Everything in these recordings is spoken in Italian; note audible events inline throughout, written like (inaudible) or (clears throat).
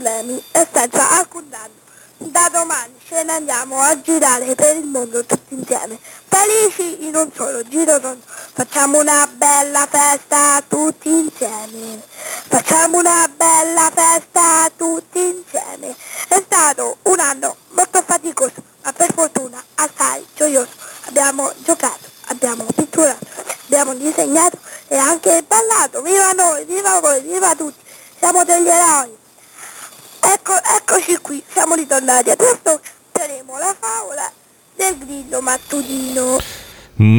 problemi e senza alcun danno. Da domani ce ne andiamo a girare per il mondo tutti insieme, felici in un solo giro tondo. Facciamo una bella festa tutti insieme. Facciamo una bella festa tutti insieme. È stato un anno molto faticoso, ma per fortuna assai gioioso. Abbiamo giocato, abbiamo pitturato, abbiamo disegnato e anche ballato. Viva noi, viva voi, viva tutti. Siamo degli eroi. Ecco, eccoci qui, siamo ritornati. Adesso faremo la favola del grillo mattutino.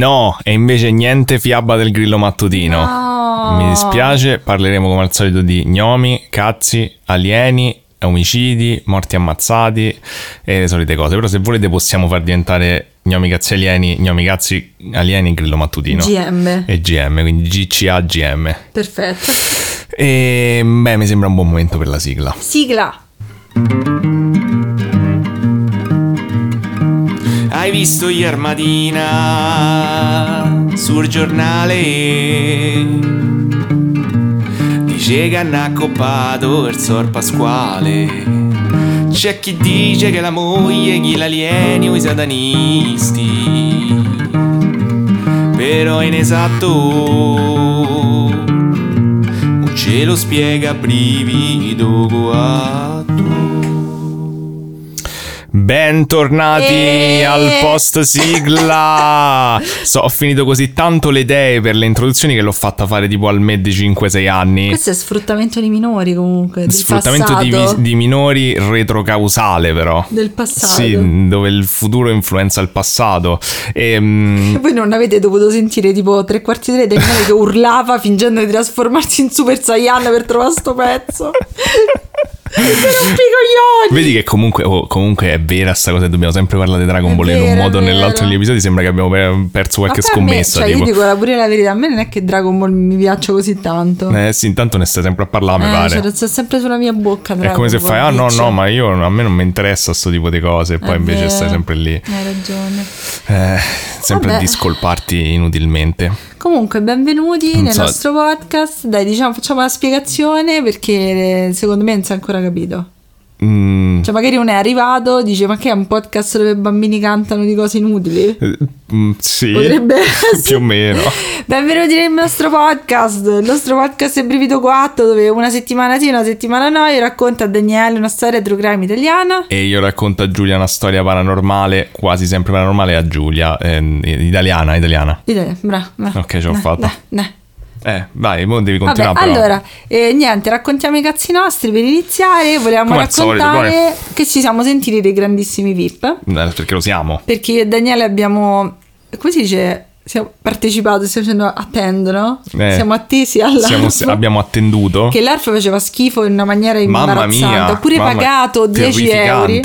No, e invece niente fiaba del grillo mattutino. No. Mi dispiace, parleremo come al solito di gnomi, cazzi, alieni, omicidi, morti ammazzati e le solite cose. Però se volete possiamo far diventare gnomi cazzi alieni, gnomi cazzi alieni grillo mattutino. GM. E GM, quindi GCA GM. Perfetto. E beh, mi sembra un buon momento per la sigla. Sigla. Hai visto ieri mattina sul giornale? Dice che hanno accoppato il sor Pasquale. C'è chi dice che la moglie, chi l'alieni o i satanisti. Però è inesatto. Non ce lo spiega brivido guatto. Bentornati E- al post sigla. (laughs) So, ho finito così tanto le idee per le introduzioni che l'ho fatta fare tipo al med di 5-6 anni. Questo è sfruttamento di minori comunque. Del Sfruttamento di, di minori retrocausale, però. Del passato. Sì, dove il futuro influenza il passato. E, mm, (laughs) Voi non avete dovuto sentire tipo tre quarti d'ora Daniele che urlava fingendo di trasformarsi in Super Saiyan per trovare sto pezzo. (laughs) Mi vedi che comunque, oh, comunque è vera sta cosa. Dobbiamo sempre parlare di Dragon È Ball in un è modo o nell'altro degli episodi. Sembra che abbiamo per- perso qualche Ma poi a me- scommessa. cioè, tipo. io dico la pure la verità, a me non è che Dragon Ball mi piaccia così tanto. Eh sì, intanto ne stai sempre a parlare, mi Eh, pare. cioè, sta sempre sulla mia bocca. È Dragon come se Ball, fai, ah no, no, ma io a me non mi interessa sto tipo di cose, e poi È invece vero. stai sempre lì, Hai ragione. eh, sempre a Vabbè. discolparti inutilmente. Comunque, benvenuti Non nel so- nostro podcast. Dai, diciamo, facciamo la spiegazione perché eh, secondo me non si è ancora capito. Mm, Cioè, magari uno è arrivato, dice: Ma che è un podcast dove i bambini cantano di cose inutili? eh, mm, sì, Potrebbe essere. più o meno. (laughs) Benvenuti nel nostro podcast. Il nostro podcast è Brivido 4, dove una settimana sì, una settimana no. Io racconto a Daniele una storia true crime italiana. E io racconto a Giulia una storia paranormale, quasi sempre paranormale, a Giulia, eh, italiana, italiana. Dite, bra, bra. Ok, ce l'ho Dai, fatta. dai. Eh, vai, mo devi Vabbè, continuare però. allora, eh, niente, raccontiamo i cazzi nostri per iniziare. Volevamo Come al solito, raccontare che ci siamo sentiti dei grandissimi VIP. Eh, Perché lo siamo. Perché io e Daniele abbiamo, come si dice, siamo partecipato, stiamo facendo attendo, no? Eh, siamo attesi all'ARF. Siamo- abbiamo attenduto. Che l'ARF faceva schifo in una maniera Mamma imbarazzante. mia, Ho pure mamma- pagato 10 euro.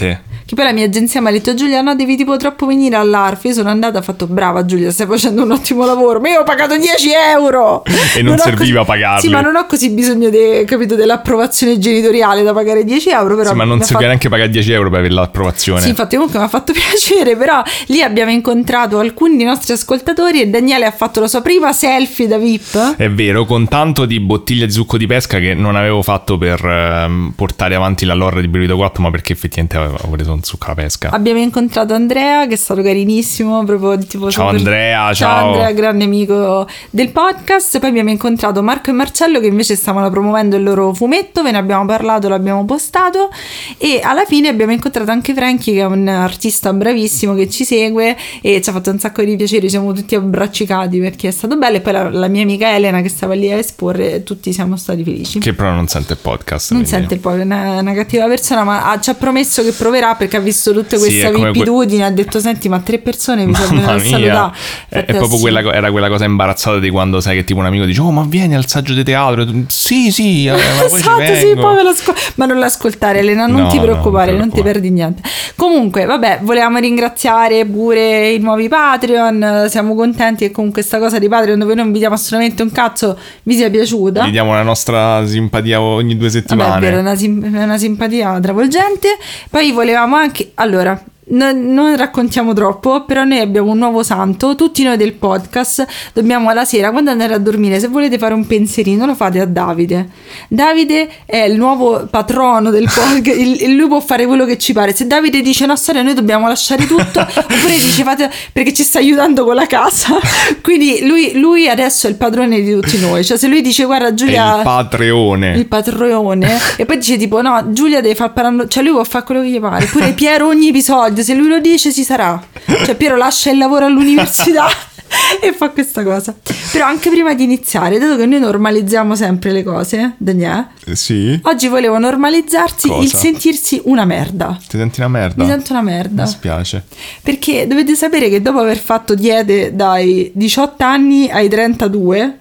Che poi la mia agenzia mi ha detto Giulia no devi tipo troppo venire all'ARF Io sono andata e ho fatto brava Giulia stai facendo un ottimo lavoro Ma io ho pagato 10 euro E non ho serviva così- pagarli. Sì ma non ho così bisogno de- capito, dell'approvazione genitoriale Da pagare 10 euro però Sì, ma non serve fatto- neanche pagare 10 euro per avere l'approvazione. Sì, infatti comunque mi ha fatto (laughs) piacere, però lì abbiamo incontrato alcuni dei nostri ascoltatori e Daniele ha fatto la sua prima selfie da VIP. È vero, con tanto di bottiglia di succo di pesca che non avevo fatto per ehm, portare avanti la lore di Brivido 4, ma perché effettivamente avevo preso succo alla pesca. Abbiamo incontrato Andrea che è stato carinissimo, proprio tipo Ciao super- Andrea, ciao. Andrea, grande amico del podcast. Poi abbiamo incontrato Marco e Marcello che invece stavano promuovendo il loro fumetto, ve ne abbiamo parlato, l'abbiamo postato e alla fine abbiamo incontrato anche Frankie che è un artista bravissimo che ci segue e ci ha fatto un sacco di piacere, siamo tutti abbraccicati perché è stato bello e poi la, la mia amica Elena che stava lì a esporre, tutti siamo stati felici. Che però non sente il podcast. Non quindi- sente il poi, è una, una cattiva persona, ma ha- ci ha promesso che proverà perché ha visto tutte Sì, queste è come que-. Ha detto: Senti, ma tre persone mi (laughs) servono a salutare. è, proprio sì. quella, era quella cosa imbarazzata di quando sai che tipo un amico dice Oh ma vieni al saggio di teatro tu, Sì sì eh, ma poi (laughs) Esatto, sì, vengo." poi ascol- ma non l'ascoltare, Elena, non No, ti no, preoccupare, non non ti ti perdi niente. Comunque, vabbè, volevamo ringraziare pure i nuovi Patreon. Siamo contenti che con questa cosa di Patreon, dove non vi diamo assolutamente un cazzo, vi sia piaciuta. Gli diamo la nostra simpatia ogni due Vabbè, è settimane vero, è una, sim- una simpatia travolgente. Poi volevamo anche. Allora, no- non raccontiamo troppo, però noi abbiamo un nuovo santo, tutti noi del podcast dobbiamo alla sera quando andare a dormire, se volete fare un pensierino lo fate a Davide. Davide è il nuovo patrono del podcast, (laughs) il- il- lui può fare quello che ci pare. Se Davide dice una storia noi dobbiamo lasciare tutto, (laughs) oppure dice fate perché ci sta aiutando con la casa. (laughs) Quindi lui, lui adesso è il padrone di tutti noi, cioè se lui dice guarda È Giulia il patreone. il patrone e poi dice tipo no Giulia deve far parlando cioè lui può fare quello che gli pare pure Piero ogni episodio se lui lo dice ci sarà cioè Piero lascia il lavoro all'università (laughs) e fa questa cosa però anche prima di iniziare dato che noi normalizziamo sempre le cose Daniele Eh, Sì? oggi volevo normalizzarsi Cosa? il sentirsi una merda Ti senti una merda? mi sento una merda Mi spiace. perché dovete sapere che dopo aver fatto diete dai 18 anni ai 32,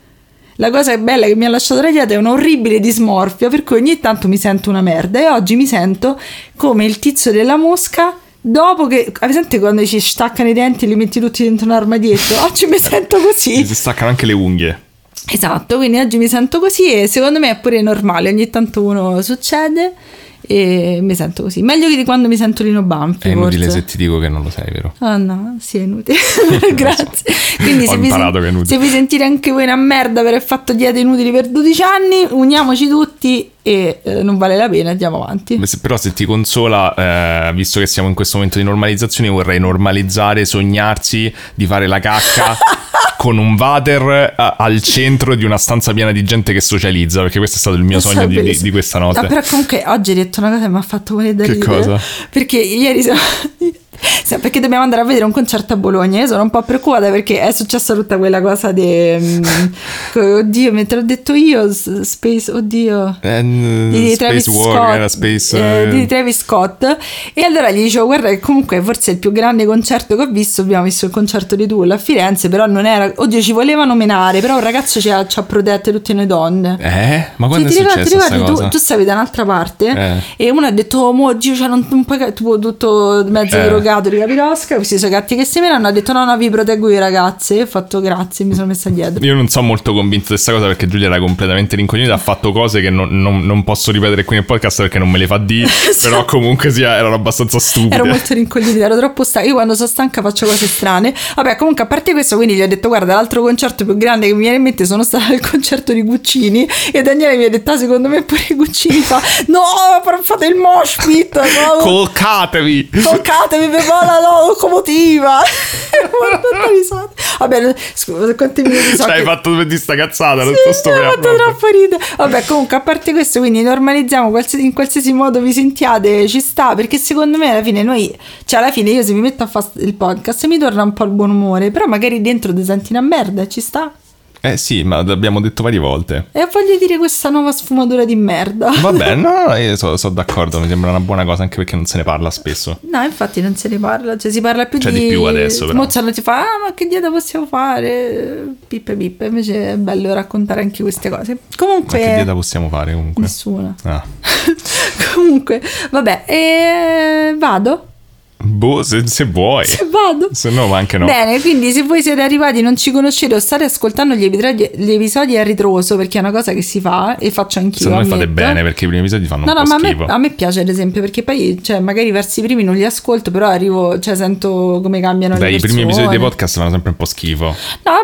la cosa bella che mi ha lasciato la dieta è un'orribile dismorfia, per cui ogni tanto mi sento una merda e oggi mi sento come il tizio della mosca. Dopo che, avete presente quando ci staccano i denti e li metti tutti dentro un armadietto? Oggi mi sento così. Si staccano anche le unghie. Esatto, quindi oggi mi sento così e secondo me è pure normale, ogni tanto uno succede e mi sento così. Meglio che di quando mi sento Lino Banfi. È inutile forse. se ti dico che non lo sai, vero? Ah no, sì, è inutile. (laughs) Grazie. Quindi Ho se vi, inutile. se vi sentite anche voi una merda per aver fatto diete inutili per 12 anni, uniamoci tutti e eh, non vale la pena, andiamo avanti. Però se ti consola, eh, visto che siamo in questo momento di normalizzazione, vorrei normalizzare, sognarsi di fare la cacca (laughs) con un water a- al centro di una stanza piena di gente che socializza, perché questo è stato il mio sogno di, di- di questa notte. Ah, però comunque oggi hai detto una cosa che mi ha fatto morire da Che ridere. cosa? Perché ieri siamo... (laughs) sì, perché dobbiamo andare a vedere un concerto a Bologna. Io sono un po' preoccupata perché è successa tutta quella cosa di... (laughs) oddio, mentre l'ho detto io, Space, oddio... Eh, di Space Travis Scott, era Space... eh, eh, di Travis Scott e allora gli dicevo guarda che comunque forse è il più grande concerto che ho visto abbiamo visto il concerto di Tool a Firenze però non era oddio ci volevano menare però un ragazzo ci ha, ci ha protette tutte noi donne Eh? Ma quando Sì, è ricordi, successa ti ricordi, tu, tu stavi da un'altra parte Eh. e uno ha detto oh mo Dio cioè, non puoi ca- tipo tutto mezzo Eh. drogato di capirosca questi sono gatti che si menano hanno detto no no vi proteggo io ragazze ho fatto grazie mi sono messa dietro Io non sono molto convinto di questa cosa perché Giulia era completamente rincognita, ha fatto cose che non, non- non posso ripetere qui nel podcast perché non me le fa di, (laughs) però comunque sia, erano abbastanza stupide. Ero molto rincoglionita, ero troppo stanca. Io quando sono stanca faccio cose strane. Vabbè, comunque, a parte questo, quindi gli ho detto: Guarda, l'altro concerto più grande che mi viene in mente sono stata al concerto di Guccini. E Daniele mi ha detto: ah, Secondo me pure Guccini fa: No, però fate il mosh pit. (laughs) No, Colcatevi! Toccatevi per la locomotiva. (laughs) Risata. Vabbè, scusa, quanti minuti so Cioè, hai che- fatto per di sta cazzata, sì, sto mi ha fatto troppo ridere. Vabbè, comunque, a parte questo, quindi normalizziamo qualsiasi- in qualsiasi modo vi sentiate, ci sta, perché secondo me alla fine noi, cioè alla fine io se mi metto a fare il podcast mi torna un po' il buon umore, però magari dentro ti senti una merda, ci sta. Eh sì, ma l'abbiamo detto varie volte. E voglio dire questa nuova sfumatura di merda. Vabbè, (laughs) no, no, io sono d'accordo, mi sembra una buona cosa anche perché non se ne parla spesso. No, infatti non se ne parla, cioè si parla più Cioè, di... di più adesso, però. Mozart ti fa, ah ma che dieta possiamo fare? Pippe pippe, invece è bello raccontare anche queste cose. Ma Comunque... che dieta possiamo fare comunque? Nessuna. Ah. (laughs) Comunque, vabbè, e vado? Boh, se, se vuoi. Se vado? Se no, ma anche no. Bene, quindi se voi siete arrivati e non ci conoscete o state ascoltando gli episodi, gli episodi a ritroso, perché è una cosa che si fa e faccio anch'io. Secondo me fate bene perché i primi episodi fanno No, un no, po' ma a me, schifo. a me piace ad esempio perché poi, cioè, magari verso i primi non li ascolto, però arrivo, cioè, sento come cambiano Dai, le i persone. primi episodi dei podcast fanno sempre un po' schifo. No,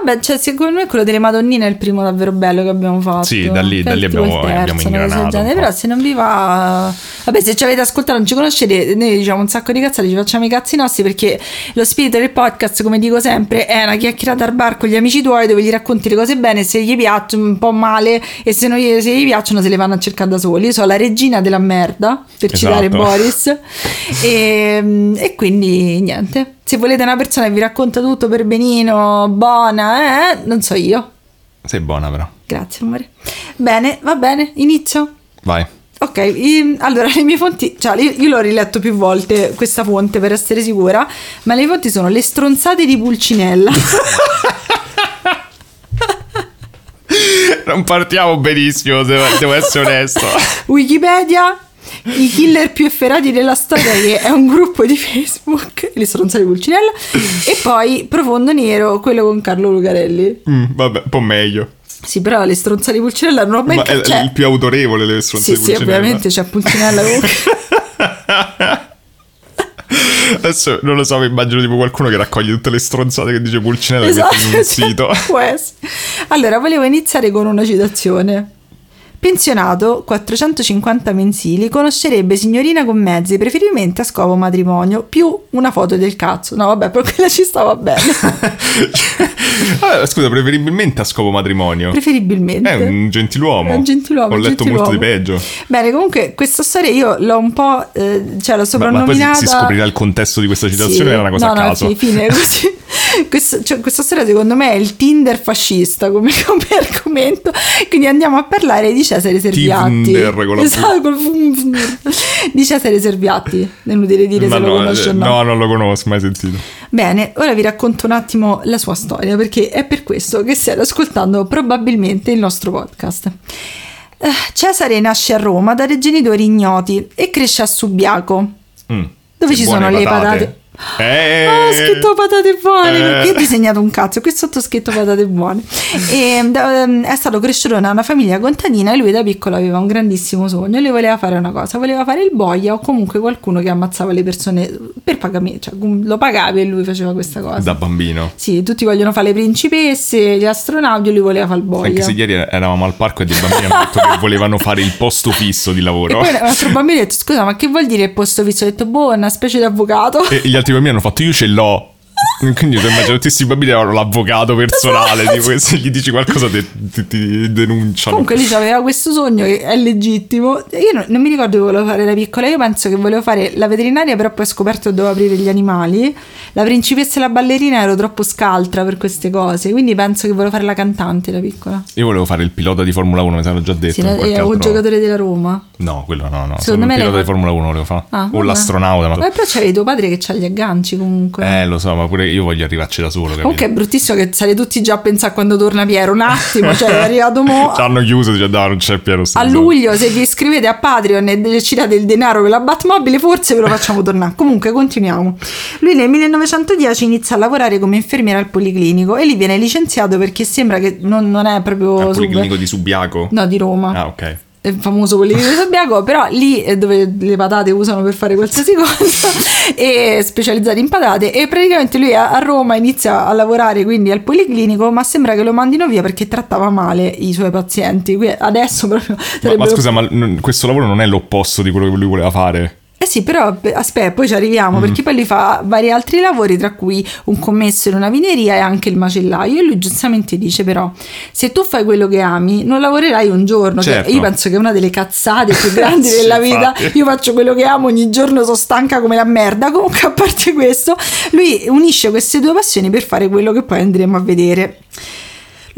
vabbè, cioè, secondo me quello delle Madonnine è il primo davvero bello che abbiamo fatto. Sì, da lì- da lì abbiamo- terzo, abbiamo ingranato. Però se non vi va... Vabbè, se ci avete ascoltato non ci conoscete, noi diciamo un sacco di cazzate, ci facciamo i cazzi nostri perché lo spirito del podcast, come dico sempre, è una chiacchierata al bar con gli amici tuoi dove gli racconti le cose bene, se gli piacciono un po' male e se, non gli, se gli piacciono se le vanno a cercare da soli. Io sono la regina della merda, per citare Esatto. Boris. (laughs) E, e quindi niente. Se volete una persona che vi racconta tutto per benino, buona, eh, non so io. Sei buona però. Grazie, amore. Bene, va bene, inizio. Vai. Ok, i- allora le mie fonti, cioè io, io l'ho riletto più volte questa fonte per essere sicura, ma le fonti sono le stronzate di Pulcinella. (laughs) Non partiamo benissimo, se devo essere onesto. Wikipedia, i killer più efferati della storia, che è un gruppo di Facebook, le stronzate di Pulcinella, e poi Profondo Nero, quello con Carlo Lucarelli. Mm, vabbè, un po' meglio. Sì, però le stronzate di Pulcinella non ho ben Ma è cioè- il più autorevole delle stronze Sì, di sì, Pulcinella. ovviamente c'è Pulcinella comunque. (laughs) Adesso non lo so, mi immagino tipo qualcuno che raccoglie tutte le stronzate che dice Pulcinella e mette in un (laughs) sito. Allora, volevo iniziare con una citazione. Pensionato, 450 mensili, conoscerebbe signorina con mezzi, preferibilmente a scopo matrimonio, più una foto del cazzo. No, vabbè, però quella ci stava bene. (laughs) Ah, scusa, preferibilmente a scopo matrimonio. Preferibilmente. È un gentiluomo. È un gentiluomo. Ho letto gentiluomo. molto di peggio. Bene, comunque questa storia io l'ho un po', eh, cioè l'ho Ma, ma poi si, soprannominata... si scoprirà il contesto di questa citazione, Sì. era una cosa no, a no, caso. sì, fine (laughs) così. Questa, cioè, questa storia secondo me è il Tinder fascista come, (laughs) come argomento. Quindi andiamo a parlare di Cesare Serviatti. Tinder esatto, di Cesare Serviatti. È inutile dire Ma se lo no, conosci o eh, no. no, non lo conosco, mai sentito. Bene, ora vi racconto un attimo la sua storia perché è per questo che state ascoltando probabilmente il nostro podcast. Eh, Cesare nasce a Roma da dei genitori ignoti e cresce a Subiaco. Mm. Dove ci sono le patate? Eh, Ah, ho scritto patate buone Eh. perché ho disegnato un cazzo? Qui sotto ho scritto patate buone. E da- ehm, è stato cresciuto da una famiglia contadina e lui da piccolo aveva un grandissimo sogno lui voleva fare una cosa voleva fare il boia o comunque qualcuno che ammazzava le persone per pagamento cioè lo pagavi e lui faceva questa cosa. Da bambino. sì tutti vogliono fare le principesse gli astronauti e lui voleva fare il boia. Anche se ieri eravamo al parco e dei bambini hanno detto che volevano fare il posto fisso di e lavoro. poi un altro bambino ha detto scusa ma che vuol dire il posto fisso? Ho detto boh è una specie di avvocato. E gli altri bambini hanno fatto io ce l'ho. (laughs) Quindi tu immagino tutti questi bambini avevano l'avvocato personale, Esatto. tipo, se gli dici qualcosa ti, ti- ti denunciano. Comunque lui aveva questo sogno che è legittimo. Io non, non mi ricordo che volevo fare da piccola, io penso che volevo fare la veterinaria, però poi ho scoperto che dovevo aprire gli animali. La principessa e la ballerina ero troppo scaltra per queste cose, quindi penso che volevo fare la cantante da piccola. Io volevo fare il pilota di Formula 1, mi sarò già detto. Sì, e o altro- giocatore della Roma. No, quello no, no. Secondo me il pilota lei- di Formula 1 volevo fare. Ah, o vabbè. l'astronauta. Ma... Eh, però c'avevi tuo padre che c'ha gli agganci comunque. Eh, lo so, ma pure io voglio arrivarci da solo. Capito? Comunque è bruttissimo che sarete tutti già a pensare quando torna Piero. Un attimo, cioè è arrivato mo. (laughs) Ci hanno chiuso, dice, no, non c'è Piero. A bisogno." luglio, se vi iscrivete a Patreon e ci date il denaro per la Batmobile, forse ve lo facciamo tornare. Comunque, continuiamo. Lui nel 1910 inizia a lavorare come infermiera al Policlinico e lì viene licenziato perché sembra che non, non è proprio. Al sub- Policlinico di Subiaco. No, di Roma. Ah, ok. È il famoso Policlinico di Sabbiaco, però lì è dove le patate usano per fare qualsiasi (laughs) cosa e specializzati in patate e praticamente lui a Roma inizia a lavorare quindi al Policlinico, ma sembra che lo mandino via perché trattava male i suoi pazienti. Adesso proprio Ma, sarebbe ma scusa, ma questo lavoro non è l'opposto di quello che lui voleva fare? Eh sì, però pe- aspetta, poi ci arriviamo Mm. perché poi lui fa vari altri lavori, tra cui un commesso in una vineria e anche il macellaio. E lui giustamente dice: Però, se tu fai quello che ami, non lavorerai un giorno. Cioè, Certo. io penso che è una delle cazzate più grandi (laughs) Sì, della vita. infatti. Io faccio quello che amo, ogni giorno sono stanca come la merda. Comunque, a parte questo, lui unisce queste due passioni per fare quello che poi andremo a vedere.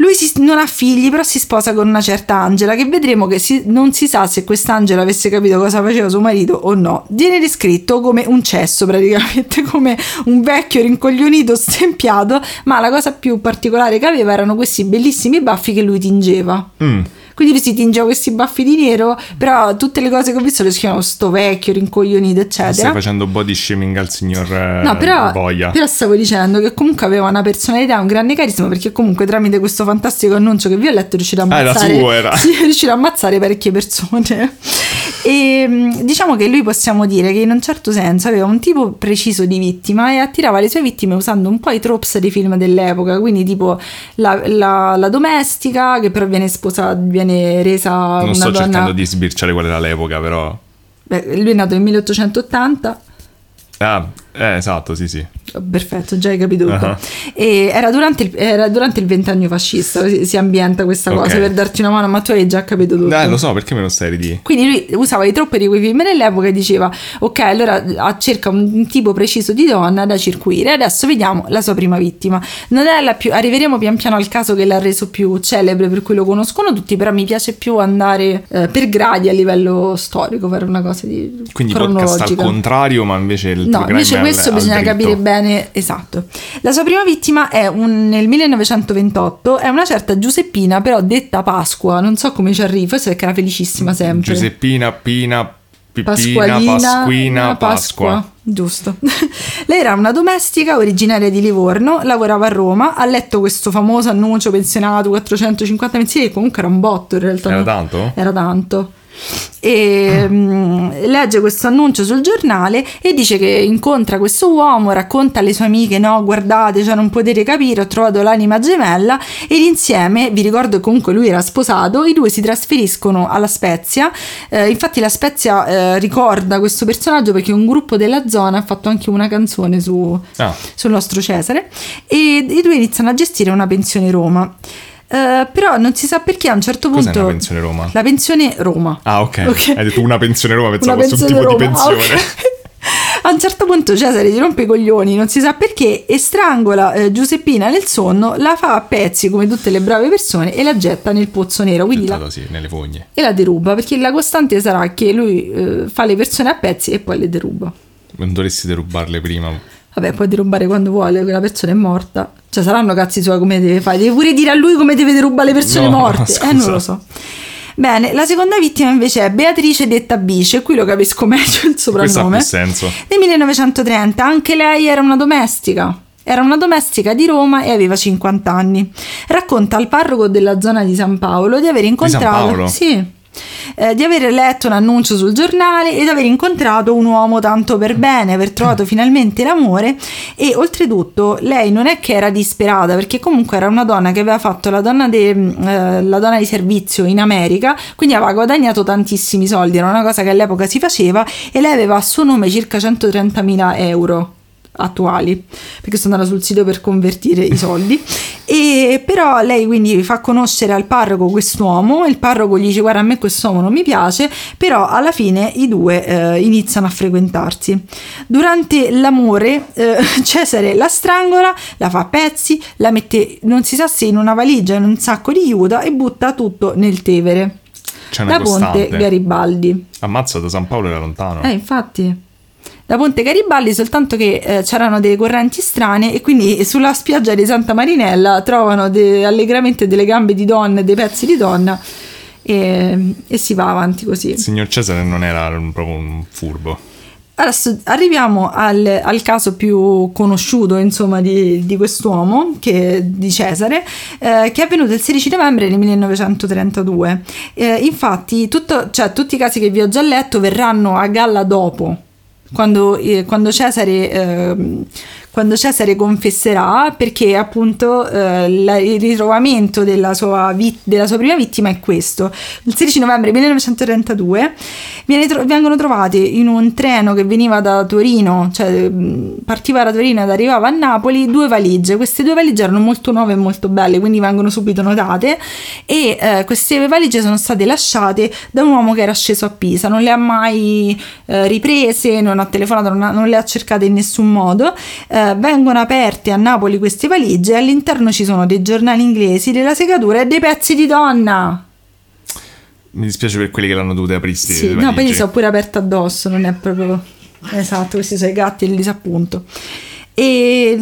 Lui si- non ha figli, però si sposa con una certa Angela, che vedremo che si- non si sa se quest'Angela avesse capito cosa faceva suo marito o no. Viene descritto come un cesso, praticamente, (laughs) come un vecchio rincoglionito, stempiato, ma la cosa più particolare che aveva erano questi bellissimi baffi che lui tingeva. Mm. Quindi lui si tingeva questi baffi di nero, però tutte le cose che ho visto le scrivono sto vecchio, rincoglionito, eccetera. Stai facendo body shaming al signor eh, No, però, Boia. però stavo dicendo che comunque aveva una personalità, un grande carisma, perché comunque tramite questo fantastico annuncio che vi ho letto è riuscito a Ah, era ammazzare, suo, era. (laughs) Sì, è riuscito a ammazzare parecchie persone. E mh, diciamo che lui possiamo dire che in un certo senso aveva un tipo preciso di vittima e attirava le sue vittime usando un po' i tropes dei film dell'epoca, quindi tipo la, la- la domestica che però viene sposata, viene resa non una sto donna... cercando di sbirciare qual era l'epoca, però. Beh, lui è nato nel 1880 Ah, eh, esatto, sì, sì. Perfetto, già hai capito tutto. E era durante, il, era durante il ventennio fascista, si, si ambienta questa Ok. cosa per darti una mano, ma tu hai già capito tutto. Eh, lo so, perché me lo stai di? Quindi lui usava i troppi di quei film dell'epoca e diceva: Ok, allora cerca un, tipo preciso di donna da circuire. Adesso vediamo la sua prima vittima. Non è la più. Arriveremo pian piano al caso che l'ha reso più celebre, per cui lo conoscono tutti. Però mi piace più andare eh, per gradi a livello storico, fare una cosa di Quindi podcast al contrario, ma invece il No, invece questo al bisogna dritto. capire bene, esatto. La sua prima vittima è un- nel 1928, è una certa Giuseppina, però detta Pasqua, non so come ci arriva, forse perché era felicissima sempre. Giuseppina, Pina, Pippina, Pasqualina, Pasquina, Pasqua. Giusto. (laughs) Lei era una domestica originaria di Livorno, lavorava a Roma, ha letto questo famoso annuncio pensionato 450 mensili, che comunque era un botto in realtà. Era tanto? Era tanto. E mm, legge questo annuncio sul giornale e dice che incontra questo uomo, racconta alle sue amiche no guardate cioè non potete capire ho trovato l'anima gemella ed insieme, vi ricordo che comunque lui era sposato, i due si trasferiscono alla Spezia, eh, infatti la Spezia eh, ricorda questo personaggio perché un gruppo della zona ha fatto anche una canzone su, Ah. sul nostro Cesare e i due iniziano a gestire una pensione Roma. Eh, però non si sa perché a un certo Cos'è punto una pensione Roma? la pensione Roma Ah, ok. Ok. Hai detto una pensione Roma, pensavo fosse un tipo di pensione pensione. Roma, ah, ok. (laughs) A un certo punto Cesare gli rompe i coglioni, non si sa perché, e strangola eh, Giuseppina nel sonno, la fa a pezzi come tutte le brave persone e la getta nel pozzo nero. Quindi la, sì, nelle fogne. e la deruba perché la costante sarà che lui eh, fa le persone a pezzi e poi le deruba. Non dovresti derubarle prima. Vabbè, puoi derubare quando vuole, quella persona è morta. Cioè, saranno cazzi suoi come deve fare. Deve pure dire a lui come deve derubare le persone No, (laughs) morte. scusa. Eh, non lo so. Bene, la seconda vittima invece è Beatrice detta Bice, qui lo capisco (laughs) meglio il Questo ha soprannome. più senso. Nel 1930 anche lei era una domestica. Era una domestica di Roma e aveva 50 anni. Racconta al parroco della zona di San Paolo di aver incontrato. Paolo? Sì. Eh, di aver letto un annuncio sul giornale e di aver incontrato un uomo tanto per bene, aver trovato finalmente l'amore e oltretutto lei non è che era disperata perché comunque era una donna che aveva fatto la donna, de- eh, la donna di servizio in America, quindi aveva guadagnato tantissimi soldi, era una cosa che all'epoca si faceva e lei aveva a suo nome circa 130.000 euro attuali perché sono andata sul sito per convertire i soldi e però lei quindi fa conoscere al parroco quest'uomo il parroco gli dice guarda a me quest'uomo non mi piace però alla fine i due eh, iniziano a frequentarsi durante l'amore eh, (laughs) Cesare la strangola la fa a pezzi la mette non si sa se in una valigia in un sacco di juta e butta tutto nel Tevere C'è una da Ponte. Garibaldi Ammazza da San Paolo era lontano. eh, infatti. Da Ponte Garibaldi, soltanto che eh, c'erano delle correnti strane e quindi sulla spiaggia di Santa Marinella trovano de- allegramente delle gambe di donna e dei pezzi di donna e, e si va avanti così. Il signor Cesare non era un- proprio un furbo. Adesso arriviamo al, al caso più conosciuto insomma di, di quest'uomo che, di Cesare eh, che è avvenuto il 16 novembre del 1932 Eh, infatti tutto- cioè, tutti i casi che vi ho già letto verranno a galla dopo quando, eh, quando Cesare ehm, quando Cesare confesserà perché appunto eh, la- il ritrovamento della sua, vit- della sua prima vittima è questo. Il 16 novembre 1932 viene tro- vengono trovate in un treno che veniva da Torino cioè partiva da Torino ed arrivava a Napoli due valigie. Queste due valigie erano molto nuove e molto belle quindi vengono subito notate e eh, queste valigie sono state lasciate da un uomo che era sceso a Pisa. Non le ha mai eh, riprese non ha telefonato non, ha- non le ha cercate in nessun modo Eh, vengono aperte a Napoli queste valigie e all'interno ci sono dei giornali inglesi della segatura e dei pezzi di donna Mi dispiace per quelli che l'hanno dovuta aprirsi. sì, no, poi gli sono pure aperte addosso, non è proprio... Esatto, questi sono i gatti e il disappunto. E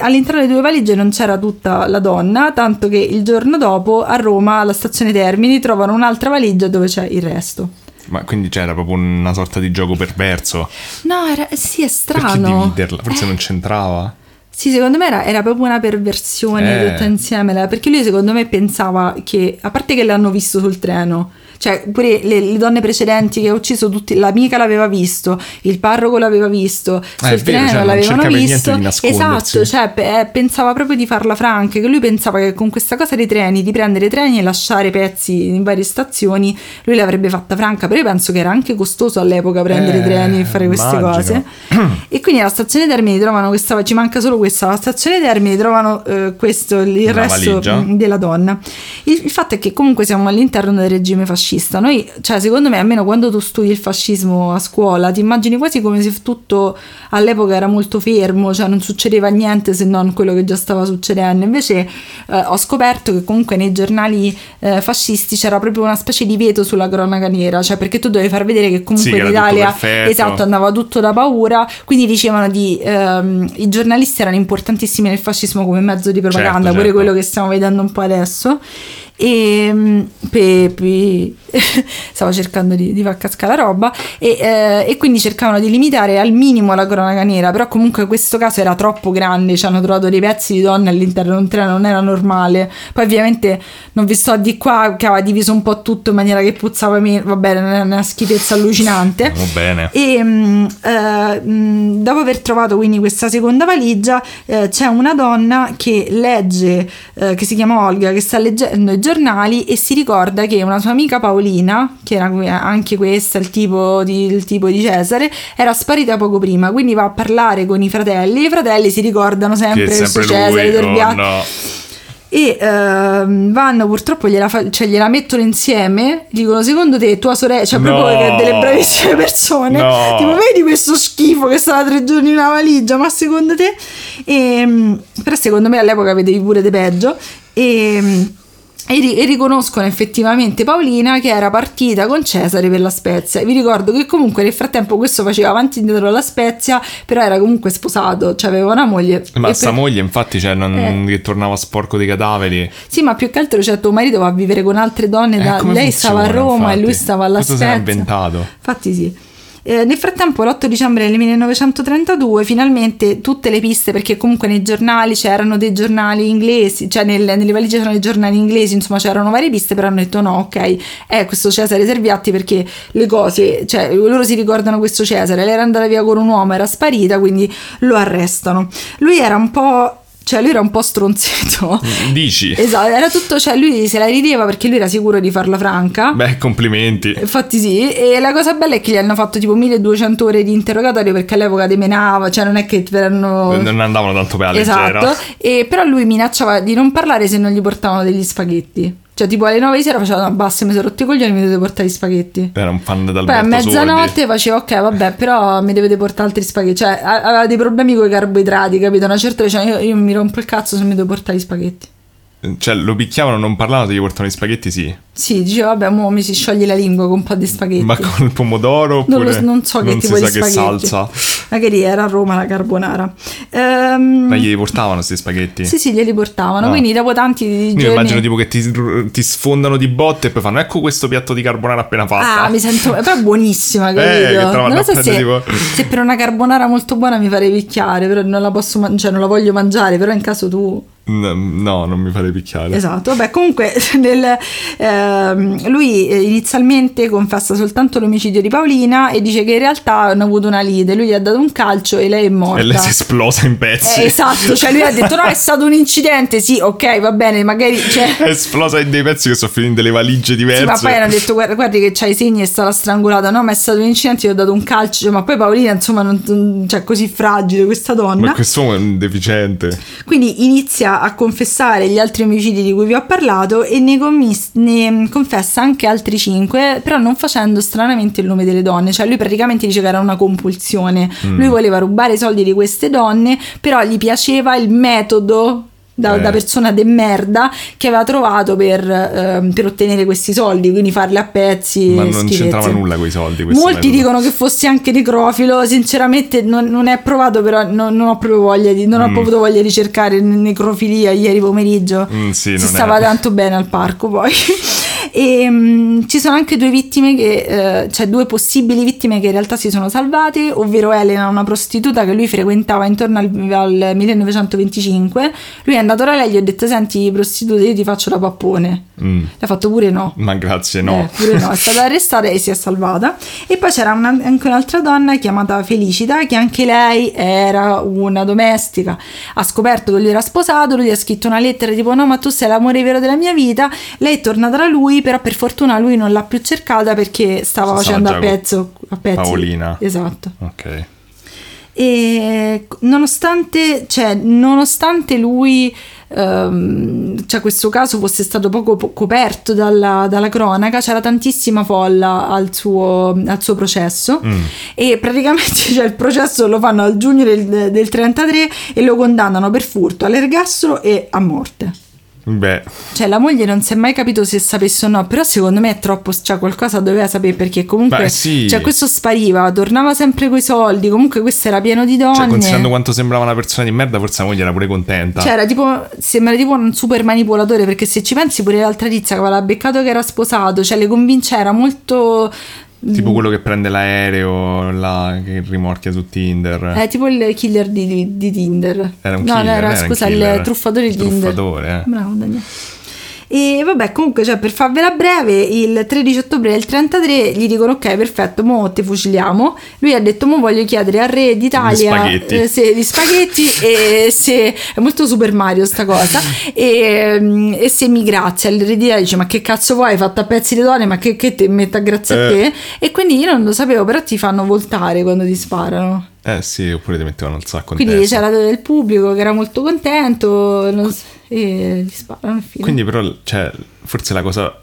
all'interno delle due valigie non c'era tutta la donna, tanto che il giorno dopo a Roma, alla stazione Termini, trovano un'altra valigia dove c'è il resto. Ma quindi c'era proprio una sorta di gioco perverso. No, era, sì, è Perché strano. dividerla? Forse Eh, non c'entrava. Sì, secondo me era, era proprio una perversione Eh. tutta insieme, perché lui secondo me pensava che, a parte che l'hanno visto sul treno, cioè pure le, le donne precedenti che ha ucciso tutti, l'amica l'aveva visto, il parroco l'aveva visto, sul è vero, treno cioè, l'avevano visto. Esatto, cioè eh, pensava proprio di farla franca, che lui pensava che con questa cosa dei treni, di prendere treni e lasciare pezzi in varie stazioni, lui l'avrebbe fatta franca, però io penso che era anche costoso all'epoca prendere i Eh, treni e fare queste immagino. cose. (clears throat) E quindi alla stazione Termini trovano questa, ci manca solo questa, alla stazione Termini trovano eh, questo, il Una resto valigia. della donna. Il, il fatto è che comunque siamo all'interno del regime fascista. Noi, cioè, secondo me, almeno quando tu studi il fascismo a scuola, ti immagini quasi come se tutto all'epoca era molto fermo, cioè non succedeva niente se non quello che già stava succedendo. Invece eh, ho scoperto che comunque nei giornali eh, fascisti c'era proprio una specie di veto sulla cronaca nera, cioè perché tu dovevi far vedere che comunque Sì, che in era tutto Italia perfetto. esatto, andava tutto da paura, quindi dicevano di ehm, i giornalisti erano importantissimi nel fascismo come mezzo di propaganda, Certo, pure certo. quello che stiamo vedendo un po' adesso. E mm, Pepi. (laughs) Stavo cercando di, di far cascare la roba. E, eh, e quindi cercavano di limitare al minimo la cronaca nera però comunque questo caso era troppo grande ci hanno trovato dei pezzi di donne all'interno di un treno non era normale. Poi ovviamente non vi sto di qua che aveva diviso un po' tutto in maniera che puzzava meno va bene non è una schifezza allucinante. Va bene. e mm, eh, mm, dopo aver trovato quindi questa seconda valigia, eh, c'è una donna che legge, eh, che si chiama Olga, che sta leggendo giornali e si ricorda che una sua amica Paolina, che era anche questa, il tipo, di, il tipo di Cesare, era sparita poco prima. Quindi va a parlare con i fratelli. I fratelli si ricordano sempre, Che sempre Cesare lui. del Oh, viaggio no. e ehm, vanno purtroppo gliela, fa- cioè, gliela mettono insieme dicono secondo te tua sorella cioè No. proprio delle bravissime persone No. tipo vedi questo schifo che stava tre giorni in una valigia ma secondo te e, però secondo me all'epoca vedevi pure di peggio e e, ri- e riconoscono effettivamente Paolina che era partita con Cesare per la Spezia. E vi ricordo che comunque nel frattempo questo faceva avanti e indietro la Spezia, però era comunque sposato, cioè aveva una moglie. Ma E sta per- moglie, infatti, cioè, non, Eh. che tornava sporco di cadaveri. Sì, ma più che altro cioè, tuo marito va a vivere con altre donne, Eh, da- lei stava a funziona, Roma e infatti? lui stava alla Questo si era Spezia. inventato. Infatti sì. Eh, nel frattempo, l'8 dicembre del 1932, finalmente tutte le piste, perché comunque nei giornali c'erano dei giornali inglesi, cioè nel- nelle valigie c'erano dei giornali inglesi, insomma c'erano varie piste, però hanno detto no, ok, è questo Cesare Serviatti perché le cose, cioè loro si ricordano questo Cesare, lei era andata via con un uomo, era sparita, quindi lo arrestano. Lui era un po'... Cioè lui era un po' stronzetto. Dici? Esatto, era tutto, cioè lui se la rideva perché lui era sicuro di farla franca. Beh, complimenti. Infatti sì, e la cosa bella è che gli hanno fatto tipo 1200 ore di interrogatorio perché all'epoca demenava, cioè non è che erano... Non andavano tanto per la leggera. Esatto, però lui minacciava di non parlare se non gli portavano degli spaghetti. Cioè tipo alle 9 di sera faceva, no basta, mi sono rotti i coglioni, mi dovete portare gli spaghetti. Era un fan dal Poi a mezzanotte faceva ok, vabbè, però mi dovete portare altri spaghetti. Cioè, aveva dei problemi con i carboidrati, capito? Una certa diceva io, io mi rompo il cazzo se mi devo portare gli spaghetti. Cioè, lo picchiavano, non parlavano, gli portavano gli spaghetti, sì. Sì, diceva, vabbè, mo mi si scioglie la lingua con un po' di spaghetti. Ma con il pomodoro Non, oppure lo- non so che non tipo si di sa che spaghetti. salsa. Magari era a Roma la carbonara. Ehm, Ma gli portavano questi spaghetti? Sì, sì, glieli portavano. Ah. Quindi dopo tanti Io giorni... immagino tipo che ti, ti sfondano di botte e poi fanno ecco questo piatto di carbonara appena fatta. Ah, mi sento... Però è buonissima, capito? Eh, che la vanno non so se, tipo- se per una carbonara molto buona mi farei picchiare, però non la posso mangiare, cioè non la voglio mangiare, però in caso tu... No, no, non mi farei picchiare. Esatto, vabbè, comunque (laughs) nel, ehm, lui eh, inizialmente confessa soltanto l'omicidio di Paolina e dice che in realtà hanno avuto una lite, lui gli ha dato un calcio e lei è morta. E lei si è esplosa in pezzi. Eh, esatto, cioè lui ha detto no è (laughs) stato un incidente, sì ok va bene, magari... Cioè, È esplosa in dei pezzi che sono finiti in delle valigie diverse. Sì, ma poi hanno detto guarda, guardi che c'hai i segni e stava strangolata, no ma è stato un incidente, gli ho dato un calcio, ma poi Paolina insomma non- cioè così fragile questa donna. Ma quest'uomo è un deficiente. Quindi inizia a confessare gli altri omicidi di cui vi ho parlato e ne, commis- ne confessa anche altri cinque, però non facendo stranamente il nome delle donne. Cioè lui praticamente dice che era una compulsione. Lui voleva rubare i soldi di queste donne, però gli piaceva il metodo. Da, Eh. da persona de merda che aveva trovato per, ehm, per ottenere questi soldi, quindi farli a pezzi. Ma non schifezze. c'entrava nulla con i soldi. Molti metodo. dicono che fossi anche necrofilo, sinceramente non, non è provato, però non, non ho proprio voglia di, non ho proprio voglia di cercare necrofilia ieri pomeriggio. Mm, sì, si stava è- tanto bene al parco poi. (laughs) E mm, ci sono anche due vittime che, eh, cioè due possibili vittime che in realtà si sono salvate, ovvero Elena, una prostituta che lui frequentava intorno al, al 1925. Lui è andato da lei e gli ha detto: Senti, prostituta, io ti faccio la pappone. Mm. Le ha fatto pure no. Ma grazie, no. Eh, pure no, è stata (laughs) arrestata e si è salvata. E poi c'era una- anche un'altra donna chiamata Felicita, che anche lei era una domestica. Ha scoperto che lui era sposato, lui ha scritto una lettera tipo: No, ma tu sei l'amore vero della mia vita. Lei è tornata da lui, però per fortuna lui non l'ha più cercata perché stava Si facendo a, pezzo, a pezzi. Paolina. Esatto. Ok. E nonostante, cioè, nonostante lui, ehm, cioè questo caso fosse stato poco po- coperto dalla, dalla cronaca, c'era tantissima folla al suo, al suo processo Mm. e praticamente (laughs) cioè, il processo lo fanno al giugno del, del 33 e lo condannano per furto all'ergastolo e a morte. Beh, Cioè, la moglie non si è mai capito se sapesse o no, però secondo me è troppo, cioè qualcosa doveva sapere perché comunque, Beh, sì. cioè questo spariva, tornava sempre coi soldi, comunque questo era pieno di donne. cioè, considerando quanto sembrava una persona di merda, forse la moglie era pure contenta. Cioè, era tipo, sembra tipo un super manipolatore perché se ci pensi pure l'altra tizia che aveva beccato che era sposato, cioè le convince, era molto... tipo quello che prende l'aereo, là, che rimorchia su Tinder. È tipo il killer di, di- di Tinder. Era un no, killer, no, era, era scusa, il truffatore di Tinder. Truffatore, eh. Bravo Daniele. E vabbè, comunque, cioè, per farvela breve, il 13 ottobre del 33 gli dicono: Ok, perfetto, mo ti fuciliamo. Lui ha detto: Mo voglio chiedere al re d'Italia Gli spaghetti. eh, se, gli spaghetti e se è molto Super Mario sta cosa. e, mm, e se mi grazia. Il re d'Italia dice: Ma che cazzo vuoi? Hai fatto a pezzi di donne, ma che, che ti metta grazie a Eh. te? E quindi io non lo sapevo, però ti fanno voltare quando ti sparano. Eh sì, oppure ti mettevano il sacco in Quindi testa. c'era del pubblico che era molto contento non so, e gli sparano il film. Quindi però, cioè, forse la cosa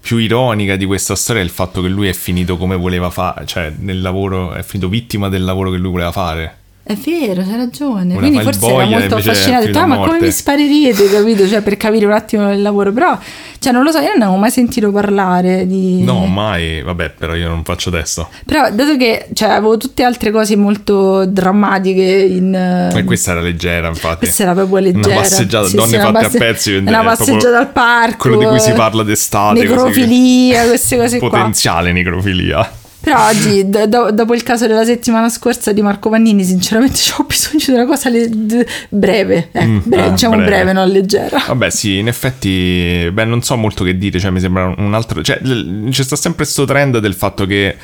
più ironica di questa storia è il fatto che lui è finito come voleva fare, cioè nel lavoro, è finito vittima del lavoro che lui voleva fare. È vero, c'hai ragione. Voleva Quindi forse era molto affascinato. "Ah, ma come morte." mi sparerete, capito? Cioè, per capire un attimo il lavoro. Però, cioè, non lo so, io non avevo mai sentito parlare di... No, mai, vabbè, però io non faccio adesso. Però, dato che cioè, avevo tutte altre cose molto drammatiche in... E questa era leggera, infatti. Questa era proprio leggera. Una passeggiata, Sì, donne sì, una fatte passe- a pezzi. Una passeggiata al parco. Quello di cui si eh, parla d'estate. così Necrofilia, queste cose qua. Potenziale necrofilia. Però oggi, do- do- dopo il caso della settimana scorsa di Marco Vannini, sinceramente (laughs) ho bisogno di una cosa le- d- breve. Ecco, Mm, breve, ah, diciamo breve. breve, non leggera. Vabbè, sì, in effetti, beh, non so molto che dire, cioè mi sembra un altro... Cioè, c'è sta sempre questo trend del fatto che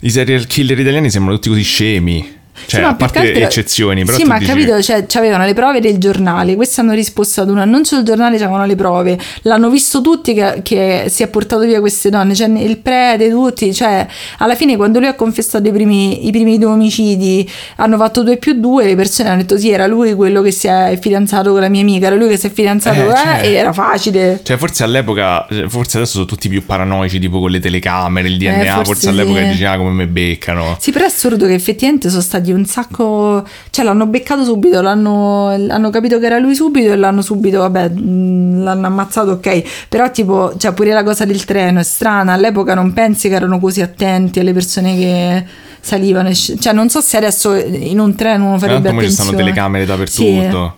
i serial killer italiani sembrano tutti così scemi. Cioè, Sì, ma a parte altro- eccezioni, però Sì, ma dici- capito, cioè, avevano le prove del giornale, questi hanno risposto ad un annuncio del giornale, avevano le prove, l'hanno visto tutti che, che si è portato via queste donne, cioè il prete, tutti, cioè alla fine quando lui ha confessato i primi, i primi due omicidi, hanno fatto due più due, le persone hanno detto sì, era lui quello che si è fidanzato con la mia amica, era lui che si è fidanzato, Eh, eh, cioè- e era facile. Cioè, forse all'epoca, forse adesso sono tutti più paranoici, tipo con le telecamere, il DNA, Eh, forse forse, all'epoca sì. dici, ah, come me beccano. Sì, però è assurdo che effettivamente sono stati un sacco. Cioè, l'hanno beccato subito, l'hanno, hanno capito che era lui subito e l'hanno subito, vabbè, l'hanno ammazzato, ok. Però, tipo, cioè, pure la cosa del treno è strana. All'epoca non pensi che erano così attenti alle persone che salivano. Cioè, non so se adesso in un treno uno farebbe mo ci stanno telecamere dappertutto.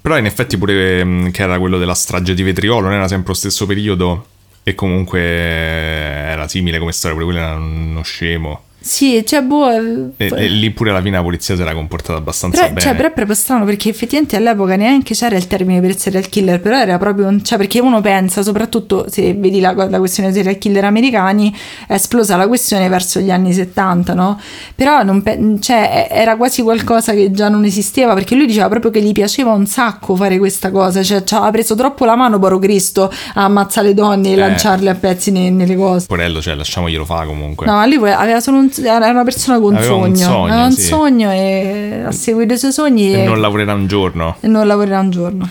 Però in effetti pure che era quello della strage di Vetriolo, non era sempre lo stesso periodo. E comunque era simile come storia, pure quello era uno scemo. Sì, cioè, boh. E, e lì pure alla fine la polizia si era comportata abbastanza Però, bene. cioè, però è proprio strano perché effettivamente all'epoca neanche c'era il termine per serial killer, però era proprio un. cioè perché uno pensa, soprattutto se vedi la, la questione dei serial killer americani, è esplosa la questione verso gli anni 70, no? Però non pe- cioè, era quasi qualcosa che già non esisteva perché lui diceva proprio che gli piaceva un sacco fare questa cosa, cioè ci aveva preso troppo la mano, poro Cristo, a ammazzare le donne e Eh. lanciarle a pezzi ne- nelle cose. Porello, cioè, lasciamoglielo fare comunque. No, ma lui aveva solo un, era una persona con Aveva un sogno, sogno, aveva un sì. sogno e ha seguito i suoi sogni E e, non lavorerà un giorno. e non lavorerà un giorno.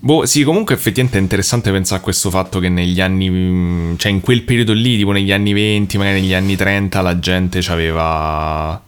Boh, sì, comunque effettivamente è interessante pensare a questo fatto che negli anni, cioè in quel periodo lì, tipo negli anni 20, magari negli anni 30, la gente c'aveva...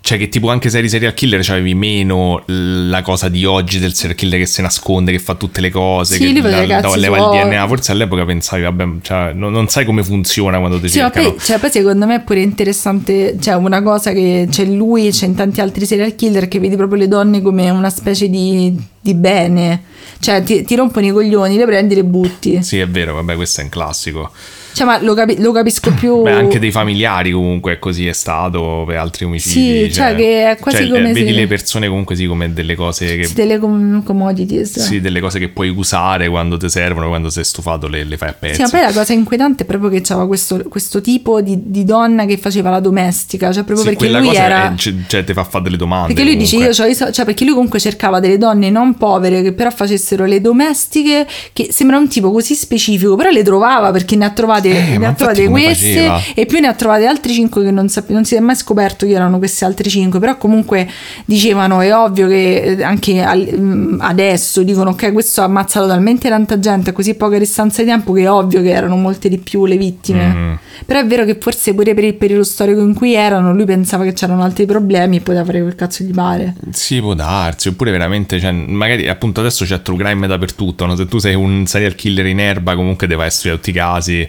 Cioè che tipo anche se eri serial killer c'avevi meno la cosa di oggi del serial killer che si nasconde, che fa tutte le cose, Sì, che i cazzi leva il suoi. DNA. Forse all'epoca pensavi, vabbè, cioè, non, non sai come funziona quando ti Sì, ma cercano. poi, cioè, poi secondo me è pure interessante, cioè una cosa che c'è lui, c'è in tanti altri serial killer che vedi proprio le donne come una specie di, di bene, cioè ti, ti rompono i coglioni, le prendi e le butti. Sì, è vero, vabbè, questo è un classico. Cioè, ma lo, capi- lo capisco più... Beh, anche dei familiari comunque così è stato per altri omicidi. Sì, cioè che è quasi cioè, come Vedi se- le persone comunque sì come delle cose che... Sì, delle com- commodities. Sì, delle cose che puoi usare quando ti servono, quando sei stufato le, le fai a pezzi. Sì, ma poi la cosa inquietante è proprio che c'era questo, questo tipo di, di donna che faceva la domestica, cioè proprio Sì, perché lui cosa era... è- cioè, cioè, ti fa fare delle domande. Perché lui dice comunque. io c'ho i so- cioè perché lui comunque cercava delle donne non povere che però facessero le domestiche, che sembra un tipo così specifico, però le trovava perché ne ha trovate, Eh, ne ha trovate queste faceva? e più ne ha trovate altri cinque che non, sap- non si è mai scoperto chi erano questi altri cinque, però comunque dicevano è ovvio che eh, anche al- mm, adesso dicono ok questo ha ammazzato talmente tanta gente a così poca distanza di tempo che è ovvio che erano molte di più le vittime. Mm. Però è vero che forse pure per il periodo storico in cui erano lui pensava che c'erano altri problemi e poteva fare quel cazzo gli pare. Sì, può darsi, oppure veramente, cioè, magari appunto adesso c'è true crime dappertutto, no? se tu sei un serial killer in erba comunque deve essere tutti i casi,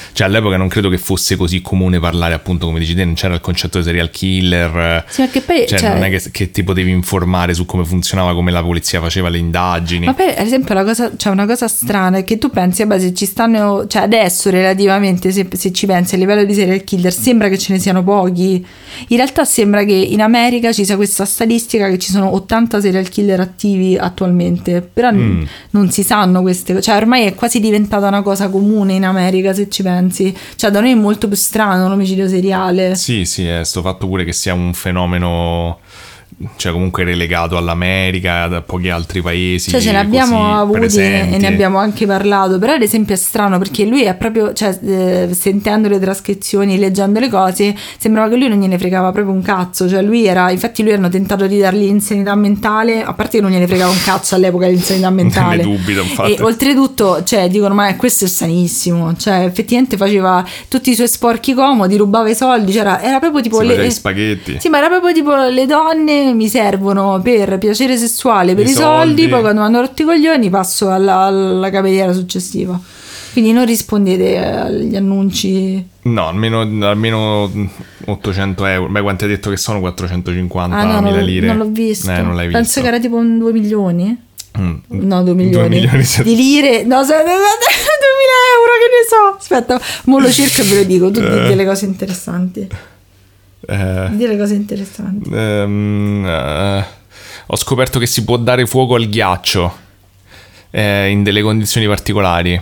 cioè all'epoca non credo che fosse così comune parlare appunto come dici te, non c'era il concetto di serial killer, Sì, perché poi, cioè, cioè- non è che, che ti potevi informare su come funzionava, come la polizia faceva le indagini. Ma poi, ad esempio, la cosa, cioè una cosa strana è che tu pensi, vabbè, se ci stanno, cioè adesso relativamente, se, se ci pensi a livello di serial killer, sembra che ce ne siano pochi. In realtà sembra che in America ci sia questa statistica che ci sono 80 serial killer attivi attualmente, però Mm. non si sanno queste cose, cioè ormai è quasi diventata una cosa comune in America se ci pensi. Cioè da noi è molto più strano l'omicidio seriale. Sì, sì, è sto fatto pure che sia un fenomeno, cioè comunque relegato all'America, da pochi altri paesi. Cioè ce ne abbiamo avuti e ne abbiamo anche parlato, però ad esempio è strano perché lui è proprio, cioè eh, sentendo le trascrizioni, leggendo le cose, sembrava che lui non gliene fregava proprio un cazzo, cioè lui era, infatti lui hanno tentato di dargli insanità mentale, a parte che non gliene fregava un cazzo all'epoca l'insanità (laughs) mentale. Ne dubito, infatti. E oltretutto, cioè dicono ma questo è sanissimo, cioè effettivamente faceva tutti i suoi sporchi comodi, rubava i soldi, c'era, era proprio tipo le... gli spaghetti. Sì, ma era proprio tipo le donne mi servono per piacere sessuale, per I i, soldi, soldi. poi quando hanno rotto i coglioni passo alla, alla cameriera successiva. Quindi non rispondete agli annunci. No, almeno, almeno 800 euro. Beh, quanto hai detto che sono 450 Ah no, non, mila l'ho- lire? non l'ho visto. Eh, non l'hai visto. Penso che era tipo un 2 milioni. Mm. No, 2 milioni. milioni, sì. di lire. No, 2000 euro, che ne so. Aspetta, mo lo cerco e ve lo dico. Tu Eh. delle cose interessanti. Eh, Di delle cose interessanti. ehm, eh, ho scoperto che si può dare fuoco al ghiaccio eh, in delle condizioni particolari.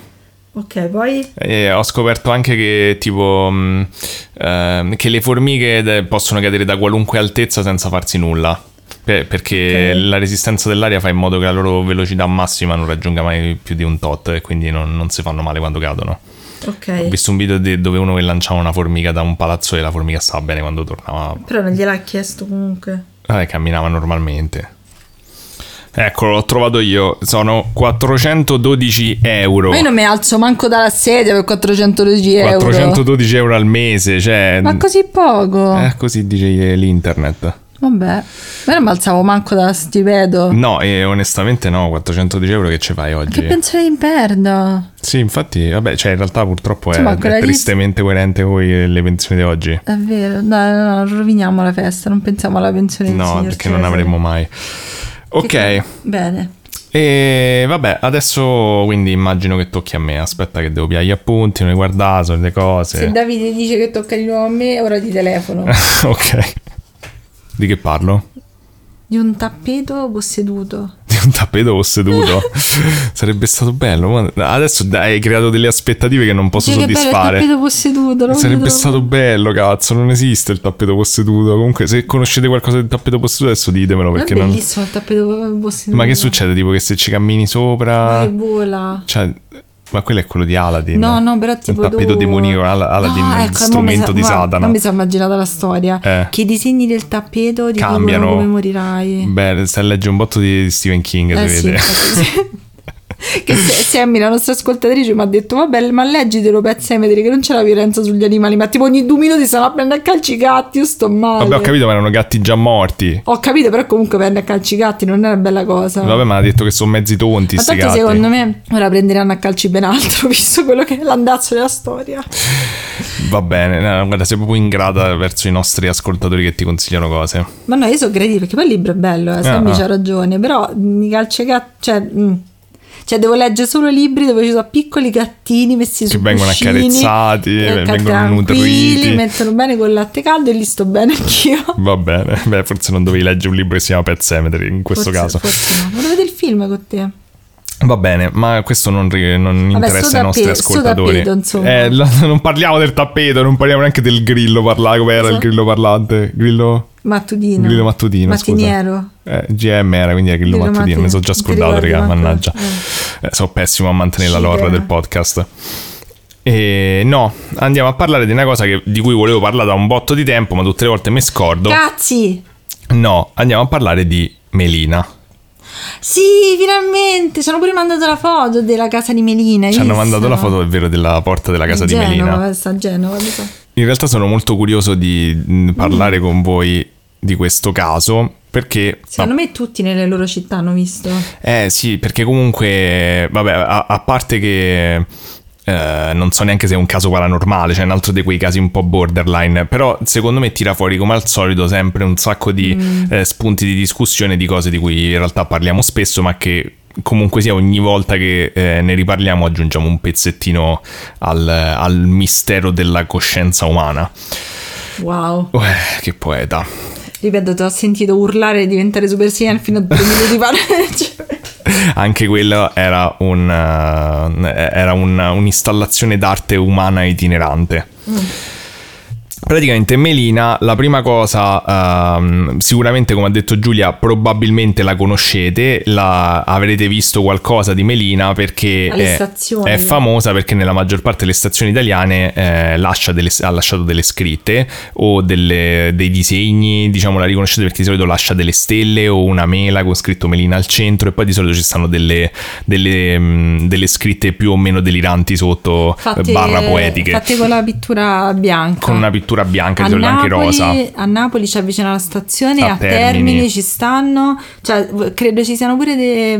Ok, poi... E ho scoperto anche che tipo mh, ehm, che le formiche possono cadere da qualunque altezza senza farsi nulla. Per- perché Ok. la resistenza dell'aria fa in modo che la loro velocità massima non raggiunga mai più di un tot e quindi non, non si fanno male quando cadono. Ok. Ho visto un video di- dove uno che lanciava una formica da un palazzo e la formica stava bene quando tornava. Però non gliel'ha chiesto comunque. Vabbè, camminava normalmente. Ecco, l'ho trovato io. Sono 412 euro. Ma io non mi alzo manco dalla sedia per 412 euro. 412 euro al mese, cioè... Ma così poco? Eh, così dice l'internet. Vabbè. Ma non mi alzavo manco da stipedo. No, e onestamente no, 412 euro che ci fai oggi? Che pensieri perdo? Sì, infatti, vabbè, cioè in realtà purtroppo è, Insomma, è lì- tristemente coerente con le pensioni di oggi. È vero. No, no, no, roviniamo la festa. Non pensiamo alla pensione del No, signor perché non avremmo mai. Ok, Che- Bene. e vabbè, adesso quindi immagino che tocchi a me. Aspetta che devo piare gli appunti, non hai guardato le cose. Se Davide dice che tocca di nuovo a me, ora ti telefono. (laughs) ok. Di che parlo? di un tappeto posseduto. Di un tappeto posseduto. (laughs) Sarebbe stato bello. ma Adesso hai creato delle aspettative che non posso Dice che bello il soddisfare. tappeto posseduto. Sarebbe vedo- stato bello, cazzo. Non esiste il tappeto posseduto. Comunque, se conoscete qualcosa del tappeto posseduto, adesso ditemelo. Non è Perché non. bellissimo il tappeto posseduto. Ma che succede? Tipo che se ci cammini Ma sopra. che vola. Cioè. Ma quello è quello di Aladdin. No, no, però tipo Il tappeto tu- demonico, Al- Aladdin, No, è ecco, strumento sa- di guarda, Satana. Non mi sono immaginata la storia. Eh. Che i disegni del tappeto ti Cambiano. come morirai. Beh, a leggere un botto di Stephen King, Eh si sì, vede. sì. (laughs) che Sammy, la nostra ascoltatrice, mi ha detto: Vabbè, ma leggitelo Pezzemetri, che non c'è la violenza sugli animali. Ma tipo ogni due minuti stanno a prendere a calci i gatti. Io sto male. Vabbè, ho capito, ma erano gatti già morti. Ho capito, però comunque prende a calci i gatti, non è una bella cosa. Vabbè, ma ha detto che sono mezzi tonti Ma sti tanto gatti. secondo me ora prenderanno a calci ben altro, (laughs) visto quello che è l'andazzo della storia. Va bene, no, guarda, sei proprio ingrata verso i nostri ascoltatori che ti consigliano cose. Ma no, io sono gradita perché poi il libro è bello, eh, Sammy Ah, ah. c'ha ragione, però mh, i calci gatti, cioè, mh. Cioè, devo leggere solo libri dove ci sono piccoli gattini messi Che su vengono cuscini, accarezzati, eh, vengono nutriti. mettono bene col latte caldo e li sto bene anch'io. (laughs) Va bene, beh, forse non dovevi leggere un libro che si chiama Pet Cemetery in questo Forse- caso. Forse no. Volevo vedere il film con te. Va bene, ma questo non, non Vabbè, interessa ai nostri ascoltatori. tappeto. Eh, non parliamo del tappeto, non parliamo neanche del grillo parlare, come era il Cosa? grillo parlante? Grillo, Mattutino. grillo mattutino, scusa. Eh, GM era, quindi Grillo mattutino, mi sono già scordato, raga, mannaggia. Eh. Eh, sono pessimo a mantenere la lore del podcast. E no, andiamo a parlare di una cosa che- di cui volevo parlare da un botto di tempo, ma tutte le volte mi scordo. Cazzi! No, andiamo a parlare di Melina. Sì, finalmente! Ci hanno pure mandato la foto della casa di Melina. Ci hanno mandato la foto, è vero, della porta della casa In di Genova, Melina. sta a Genova, lo so. In realtà sono molto curioso di mh, parlare con voi di questo caso Perché... Secondo me tutti nelle loro città hanno visto. Eh sì, perché comunque, vabbè, a, a parte che... eh, non so neanche se è un caso paranormale, cioè un altro di quei casi un po' borderline, però secondo me tira fuori come al solito sempre un sacco di eh, spunti di discussione di cose di cui in realtà parliamo spesso, ma che comunque sia ogni volta che eh, ne riparliamo aggiungiamo un pezzettino al, al mistero della coscienza umana. Wow. Che poeta. Ripeto, ti ho sentito urlare e diventare super saiyan fino a due minuti fa. (laughs) (laughs) Anche quello era, un, eh, era un- un'installazione d'arte umana itinerante. Praticamente Melina, la prima cosa, ehm, sicuramente come ha detto Giulia, probabilmente la conoscete, la, avrete visto qualcosa di Melina perché è, è famosa perché nella maggior parte delle stazioni italiane eh, lascia delle- ha lasciato delle scritte o delle- dei disegni, diciamo la riconoscete perché di solito lascia delle stelle o una mela con scritto Melina al centro e poi di solito ci stanno delle, delle, mm, delle scritte più o meno deliranti sotto, fatte, barra poetiche. Fatte con la pittura bianca. Con una pittura bianca, a di solito anche rosa. a Napoli c'è vicino alla stazione, A a, Termini. Termini. ci stanno, cioè credo ci siano pure de-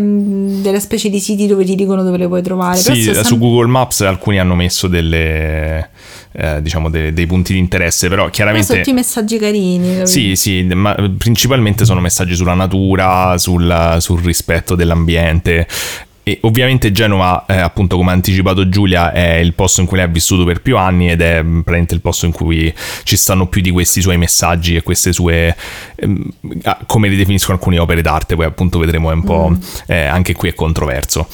delle specie di siti dove ti dicono dove le puoi trovare. Sì, sono su sem- Google Maps alcuni hanno messo delle, eh, diciamo de- dei punti di interesse, però però sono chiaramente... tutti messaggi carini. capito? Sì, sì, ma principalmente sono messaggi sulla natura, sul, sul rispetto dell'ambiente. E ovviamente Genova, eh, appunto come ha anticipato Giulia, è il posto in cui lei ha vissuto per più anni ed è mm, praticamente il posto in cui ci stanno più di questi suoi messaggi e queste sue, ehm, ah, come li definiscono alcune opere d'arte, poi appunto vedremo è un po', eh, anche qui è controverso.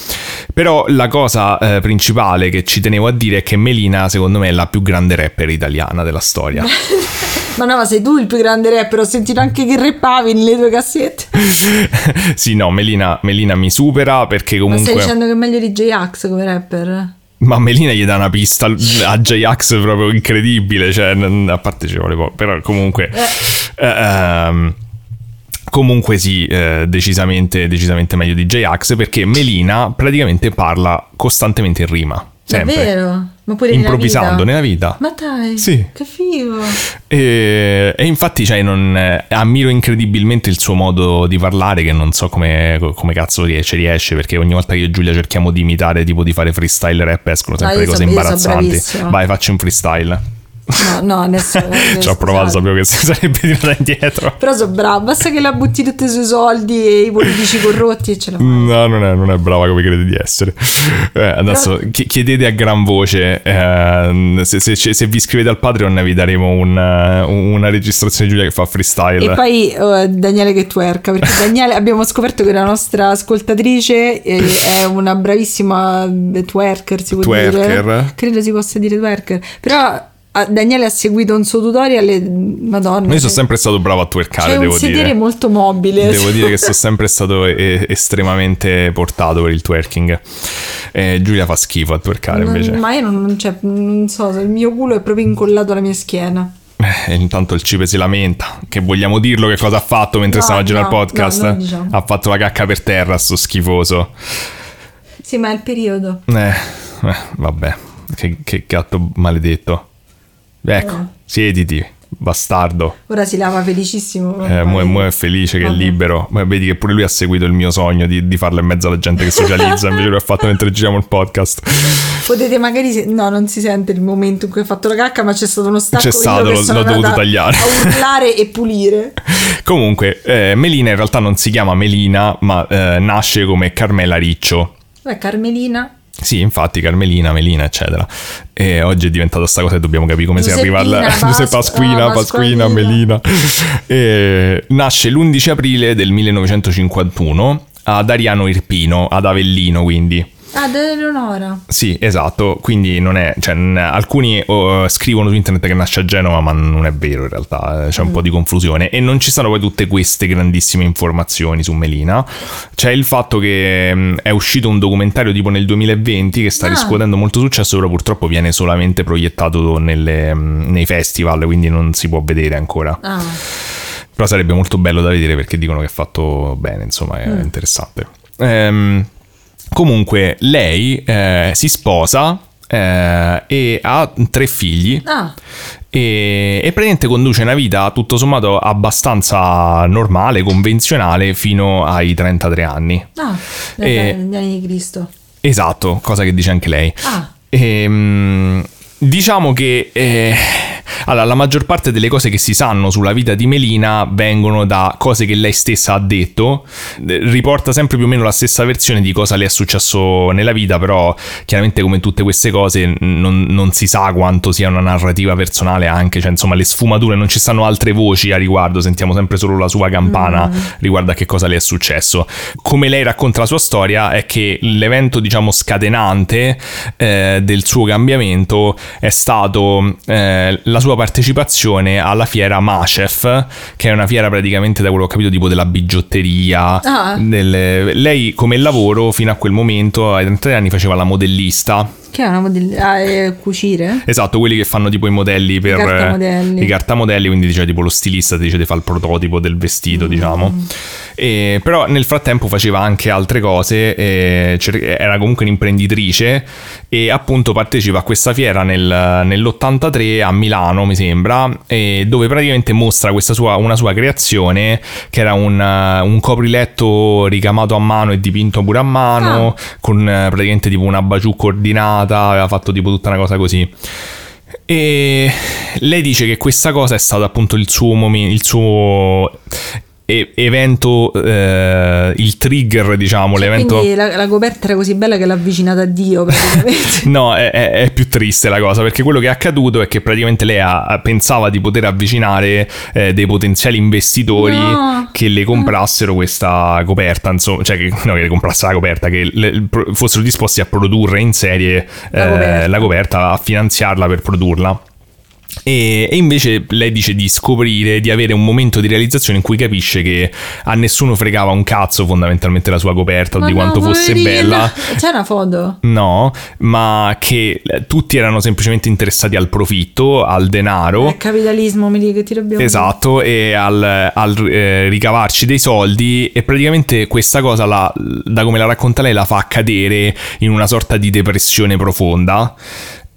Però la cosa eh, principale che ci tenevo a dire è che Melina secondo me è la più grande rapper italiana della storia. (laughs) Ma no, ma sei tu il più grande rapper, ho sentito anche che rappavi nelle tue cassette. (laughs) sì, no, Melina, Melina mi supera perché comunque... stai dicendo che è meglio di J-Ax come rapper? Ma Melina gli dà una pista a J-Ax proprio incredibile, cioè, a parte ci vuole poco, però comunque... eh, ehm, comunque sì, eh, decisamente, decisamente meglio di J-Ax perché Melina praticamente parla costantemente in rima, sempre. Davvero? Ma pure Improvvisando nella nella vita. vita? Ma dai, Sì. che figo. E, e infatti cioè, non, eh, ammiro incredibilmente il suo modo di parlare che non so come, come cazzo riesce, riesce perché ogni volta che io e Giulia cerchiamo di imitare tipo di fare freestyle rap escono sempre Ah, cose so- imbarazzanti vai facci un freestyle No, no, nessuno. (laughs) ci ho provato sapevo che si sarebbe tirata indietro Però sono bravo, basta che la butti tutti sui soldi e i politici corrotti e ce la fai. No, non è, non è brava come crede di essere. Eh, adesso chi- chiedete a gran voce. eh, se, se- se vi iscrivete al Patreon, vi daremo un, eh, una registrazione di Giulia che fa freestyle. E poi eh, Daniele che twerka, perché (laughs) Daniele abbiamo scoperto che la nostra ascoltatrice eh, è una bravissima twerker, si può Twerker? dire. Credo si possa dire twerker. Però Daniele ha seguito un suo tutorial e madonna. Io sono cioè, sempre stato bravo a twerkare, un devo sedere dire. molto mobile. Devo dire che (laughs) sono sempre stato eh, estremamente portato per il twerking. Eh, Giulia fa schifo a twerkare Non- invece. ma io non, cioè, non so, il mio culo è proprio incollato alla mia schiena. Eh, e intanto il cipe si lamenta. Che vogliamo dirlo che cosa ha fatto mentre No, stava no, il podcast? no, diciamo. Ha fatto la cacca per terra, sto schifoso. Sì, ma è il periodo. Eh, eh, vabbè, che, che gatto maledetto. Ecco, Eh. siediti, bastardo. Ora si lava felicissimo. Eh, mo, è felice che è libero. Ma vedi che pure lui ha seguito il mio sogno di, di farlo in mezzo alla gente che socializza. invece lo ha fatto mentre giriamo il podcast. Potete magari. No, non si sente il momento in cui ha fatto la cacca, ma c'è stato uno stacco. C'è stato, che l'ho- dovuto tagliare. A urlare e pulire. (laughs) Comunque, eh, Melina in realtà non si chiama Melina, ma eh, nasce come Carmela Riccio. Beh, Carmelina. Sì, infatti, Carmelina, Melina, eccetera. E oggi è diventata sta cosa e dobbiamo capire come si arriva al Giuseppina, (laughs) Giuseppe Pasquina, Pasquina. Melina. E nasce l'11 aprile del 1951 ad Ariano Irpino, ad Avellino, quindi. Ah, da Eleonora. Sì, esatto, quindi non è, cioè, alcuni oh, scrivono su internet che nasce a Genova, ma non è vero in realtà, eh, c'è un po' di confusione e non ci stanno poi tutte queste grandissime informazioni su Melina. C'è il fatto che mh, è uscito un documentario tipo nel 2020 che sta Ah. riscuotendo molto successo, però purtroppo viene solamente proiettato nelle, mh, nei festival, quindi non si può vedere ancora. Ah, Però sarebbe molto bello da vedere perché dicono che è fatto bene, insomma, è interessante. Ehm, comunque, lei eh, si sposa. eh, e ha tre figli Ah, e, e praticamente conduce una vita tutto sommato abbastanza normale, convenzionale fino ai 33 anni. ah, E- negli anni di Cristo. Esatto, cosa che dice anche lei. Ah, Ehm, diciamo che eh, allora, la maggior parte delle cose che si sanno sulla vita di Melina vengono da cose che lei stessa ha detto. Eh, Riporta sempre più o meno la stessa versione di cosa le è successo nella vita, però chiaramente come tutte queste cose non, non si sa quanto sia una narrativa personale anche, cioè insomma le sfumature, non ci stanno altre voci a riguardo, sentiamo sempre solo la sua campana riguardo a che cosa le è successo. Come lei racconta la sua storia è che l'evento diciamo scatenante eh, del suo cambiamento è stato eh, la sua partecipazione alla fiera Machef, che è una fiera praticamente da quello che ho capito tipo della bigiotteria. Ah. delle- Lei come lavoro fino a quel momento ai 33 anni faceva la modellista. che è una modell- ah, cucire? Esatto, quelli che fanno tipo i modelli per cartamodelli. i cartamodelli, quindi dice tipo lo stilista ti dice di fare il prototipo del vestito, diciamo. E, però nel frattempo faceva anche altre cose, cer- era comunque un'imprenditrice e appunto partecipa a questa fiera nel- nell'83 a Milano, mi sembra, e dove praticamente mostra questa sua, una sua creazione che era un, un copriletto ricamato a mano e dipinto pure a mano, con uh, praticamente tipo una baciucca ordinata, aveva fatto tipo tutta una cosa così. E lei dice che questa cosa è stato appunto il suo momento, il suo evento, eh, il trigger, diciamo, l'evento. Quindi la, la coperta era così bella che l'ha avvicinata a Dio praticamente. (laughs) No, è, è- è più triste la cosa perché quello che è accaduto è che praticamente lei ha- pensava di poter avvicinare eh, dei potenziali investitori No. che le comprassero questa coperta, insomma, cioè che, no, che le comprassero la coperta, che le- fossero disposti a produrre in serie La eh, coperta. la coperta, a finanziarla per produrla. E, e invece lei dice di scoprire, di avere un momento di realizzazione in cui capisce che a nessuno fregava un cazzo fondamentalmente la sua coperta o Ma di no, quanto fosse poverina. bella. C'è una foto? No, ma che eh, tutti erano semplicemente interessati al profitto, al denaro. È capitalismo, mi dici che ti dobbiamo Esatto, e al, al, eh, ricavarci dei soldi e praticamente questa cosa, la- da come la racconta lei, la fa cadere in una sorta di depressione profonda.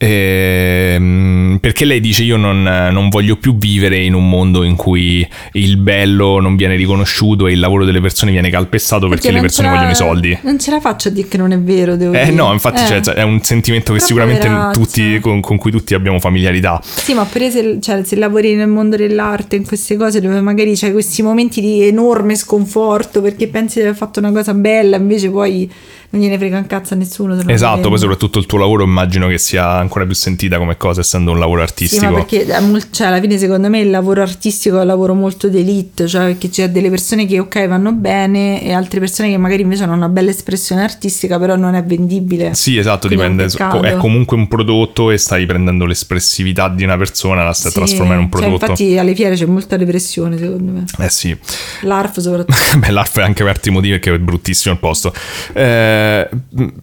Ehm, perché lei dice io non, non voglio più vivere in un mondo in cui il bello non viene riconosciuto e il lavoro delle persone viene calpestato perché, le non persone la- vogliono i soldi. Non ce la faccio a dire che non è vero, devo Eh dire. no, infatti Eh. cioè, è un sentimento che Però sicuramente tutti, con, con cui tutti abbiamo familiarità. Sì, ma pure se, cioè, se lavori nel mondo dell'arte, in queste cose dove magari c'hai questi momenti di enorme sconforto perché pensi di aver fatto una cosa bella, invece poi non gliene frega un cazzo a nessuno. Esatto, poi soprattutto il tuo lavoro immagino che sia ancora più sentita come cosa essendo un lavoro Sì, artistico. ma perché è mol- cioè, alla fine secondo me il lavoro artistico è un lavoro molto d'elite, cioè perché c'è delle persone che ok vanno bene e altre persone che magari invece hanno una bella espressione artistica però non è vendibile. Sì, esatto, è dipende. peccato. È comunque un prodotto e stai prendendo l'espressività di una persona, la stai Sì, trasformando in un cioè, prodotto. infatti alle fiere c'è molta depressione secondo me. Eh sì. L'ARF soprattutto. (laughs) Beh, l'ARF è anche per altri motivi perché è bruttissimo il posto. Eh,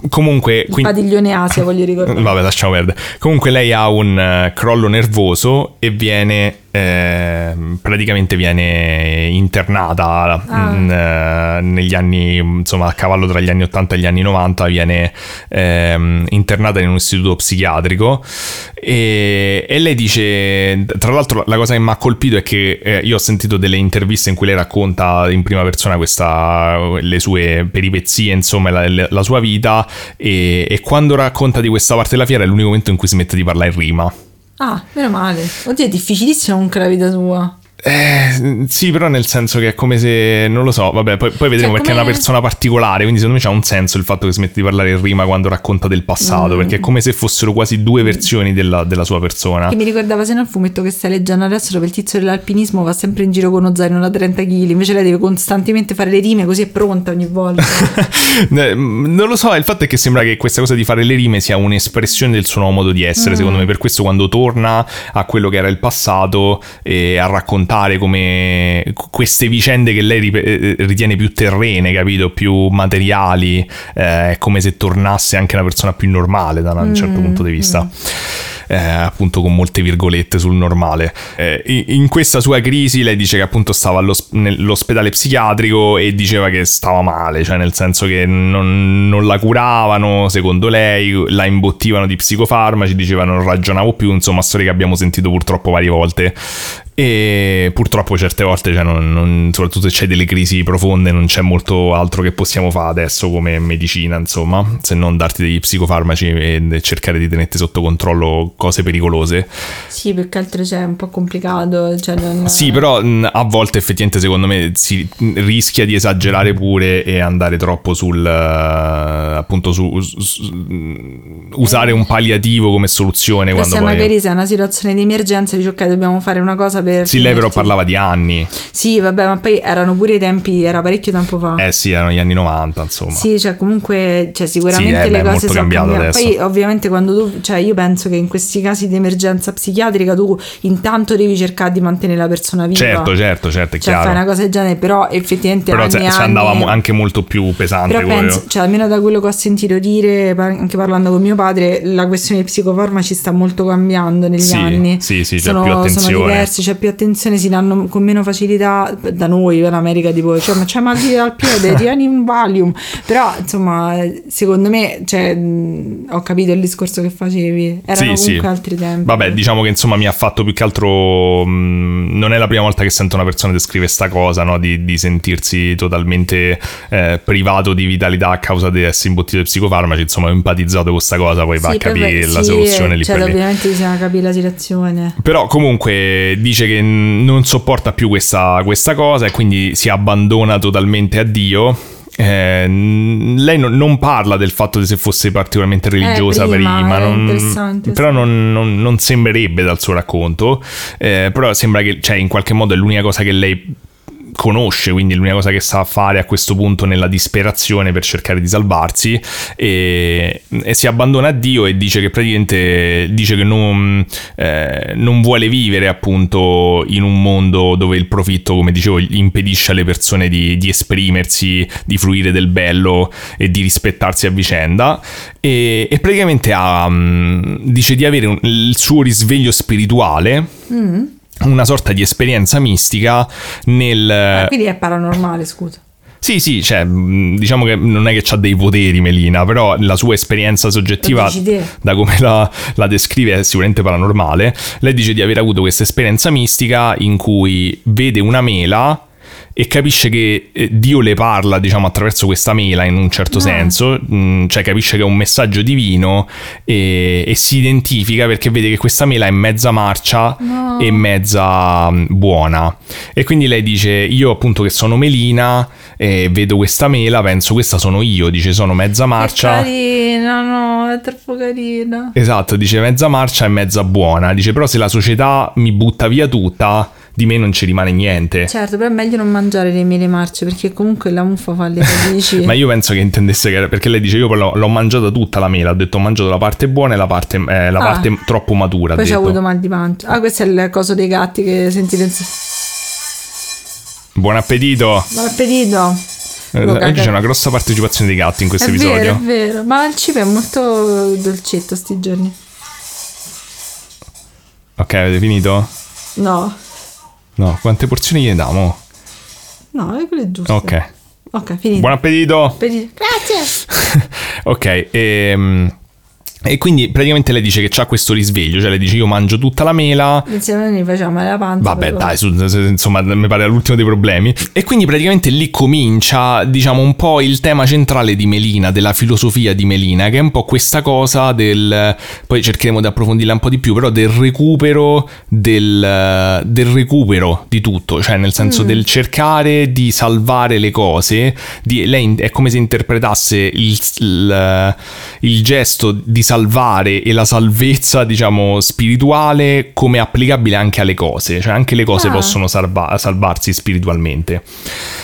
comunque... Il quindi- padiglione Asia voglio ricordare. Vabbè, lasciamo perdere. Comunque lei ha un eh, crollo nervoso e viene ehm, praticamente viene internata Ah. mm, eh, negli anni, insomma, a cavallo tra gli anni 80 e gli anni 90 viene ehm, internata in un istituto psichiatrico e, e lei dice, tra l'altro la cosa che mi ha colpito è che eh, io ho sentito delle interviste in cui lei racconta in prima persona questa, le sue peripezie, insomma, la, la sua vita e, e quando racconta di questa parte della fiera è l'unico momento in cui smette di parlare in rima. Ah, meno male. Oddio, è difficilissimo comunque la vita sua. Eh, sì, però nel senso che è come se, non lo so, vabbè, poi, poi vedremo Cioè, perché è una come- persona particolare, quindi secondo me c'ha un senso il fatto che smette di parlare in rima quando racconta del passato, Mm. perché è come se fossero quasi due versioni della, della sua persona. Che mi ricordava se no il fumetto che stai leggendo adesso dove il tizio dell'alpinismo va sempre in giro con uno zaino da 30 kg, invece lei deve costantemente fare le rime così è pronta ogni volta. (laughs) Eh, Non lo so, il fatto è che sembra che questa cosa di fare le rime sia un'espressione del suo nuovo modo di essere, secondo me, per questo quando torna a quello che era il passato e a raccontare come queste vicende che lei rip- eh, ritiene più terrene, capito, più materiali, eh, è come se tornasse anche una persona più normale da un certo punto di vista. eh, appunto con molte virgolette sul normale. Eh, in questa sua crisi lei dice che appunto stava all'ospedale psichiatrico e diceva che stava male, cioè nel senso che non, non la curavano, secondo lei, la imbottivano di psicofarmaci, diceva non ragionavo più, insomma storie che abbiamo sentito purtroppo varie volte e purtroppo certe volte, cioè non, non, soprattutto se c'è delle crisi profonde, non c'è molto altro che possiamo fare adesso come medicina, insomma, se non darti degli psicofarmaci e cercare di tenerti sotto controllo cose pericolose. Sì, più che altro c'è un po' complicato. Cioè non... Sì, però a volte effettivamente secondo me si rischia di esagerare pure e andare troppo sul appunto su, su usare un palliativo come soluzione. Quando se poi... magari sei una situazione di emergenza, dici ok, dobbiamo fare una cosa per... Sì, lei però parlava di anni. Sì, vabbè, ma poi erano pure i tempi, era parecchio tempo fa. Eh sì, erano gli anni 90, insomma. Sì, cioè comunque, cioè, sicuramente sì, eh, le beh, cose sono cambiate. Adesso. Poi ovviamente quando tu, cioè io penso che in questi casi di emergenza psichiatrica tu intanto devi cercare di mantenere la persona viva. Certo, certo, certo, è cioè, chiaro. fai una cosa del genere, però effettivamente Però anni, se, anni, se andava anche molto più pesante. Però penso, cioè, almeno da quello che ho sentito dire, anche parlando con mio padre, la questione dei psicofarmaci sta molto cambiando negli sì, anni. Sì, sì, sono, c'è più attenzione. Sono diversi, c'è più attenzione, si danno con meno facilità da noi in America, tipo, cioè, ma c'è mal al piede, (laughs) tieni un Valium. Però, insomma, secondo me, cioè, ho capito il discorso che facevi. Erano sì, comunque sì. altri tempi. Vabbè, diciamo che insomma mi ha fatto più che altro. Mh, non è la prima volta che sento una persona descrivere sta cosa, no? Di, di sentirsi totalmente eh, privato di vitalità a causa di essere imbottito di psicofarmaci. Insomma, ho empatizzato con questa cosa, poi va a capire la sì, soluzione lì cioè, per lì. ovviamente bisogna capire la situazione. Però comunque dice che non sopporta più questa, questa cosa e quindi si abbandona totalmente a Dio. Eh, lei non, non, parla del fatto di se fosse particolarmente religiosa eh, prima, prima, non, però non, non, non, sembrerebbe dal suo racconto. Eh, però sembra che, cioè, in qualche modo è l'unica cosa che lei conosce, quindi l'unica cosa che sa fare a questo punto nella disperazione per cercare di salvarsi e, e si abbandona a Dio e dice che praticamente dice che non, eh, non, vuole vivere appunto in un mondo dove il profitto, come dicevo, impedisce alle persone di, di esprimersi, di fruire del bello e di rispettarsi a vicenda e, e praticamente ha, dice di avere un, il suo risveglio spirituale. Mm una sorta di esperienza mistica nel... Ah, quindi è paranormale, scusa. Sì, sì, cioè, diciamo che non è che ha dei poteri Melina, però la sua esperienza soggettiva, da come la, la, descrive, è sicuramente paranormale. Lei dice di aver avuto questa esperienza mistica in cui vede una mela e capisce che Dio le parla, diciamo, attraverso questa mela in un certo no. senso, cioè capisce che è un messaggio divino e, e, si identifica perché vede che questa mela è mezza marcia no. e mezza buona. E quindi lei dice, io appunto che sono Melina, e vedo questa mela, penso questa sono io, dice sono mezza marcia. È carina, no, è troppo carina. Esatto, dice mezza marcia e mezza buona, dice però se la società mi butta via tutta di me non ci rimane niente. Certo, però è meglio non mangiare le mele marce perché comunque la muffa fa le (laughs) radici. Ma io penso che intendesse che perché lei dice io l'ho, l'ho, mangiata tutta la mela, ho detto ho mangiato la parte buona e la parte, eh, la ah, parte troppo matura. Poi c'è avuto mal di pancia. Ah, questo è il coso dei gatti che sentite in... Buon appetito. Buon appetito. Eh, oggi c'è una grossa partecipazione dei gatti in questo è episodio. Vero, è vero, ma il cibo è molto dolcetto sti giorni. Ok, avete finito? No. No, quante porzioni gli diamo? No, è quelle giuste. Ok. Ok, finito. Buon appetito. appetito. Grazie. (laughs) ok, ehm... E quindi praticamente lei dice che ha questo risveglio, cioè lei dice io mangio tutta la mela. Insieme a noi facciamo la pancia. Vabbè però. dai, su, insomma mi pare l'ultimo dei problemi. E quindi praticamente lì comincia, diciamo, un po' il tema centrale di Melina, della filosofia di Melina, che è un po' questa cosa del... Poi cercheremo di approfondirla un po' di più, però del recupero, del, del recupero di tutto, cioè nel senso mm. del cercare di salvare le cose. Di, lei è come se interpretasse il, il, il gesto di salvare salvare e la salvezza, diciamo, spirituale come applicabile anche alle cose, cioè anche le cose ah. possono salva- salvarsi spiritualmente.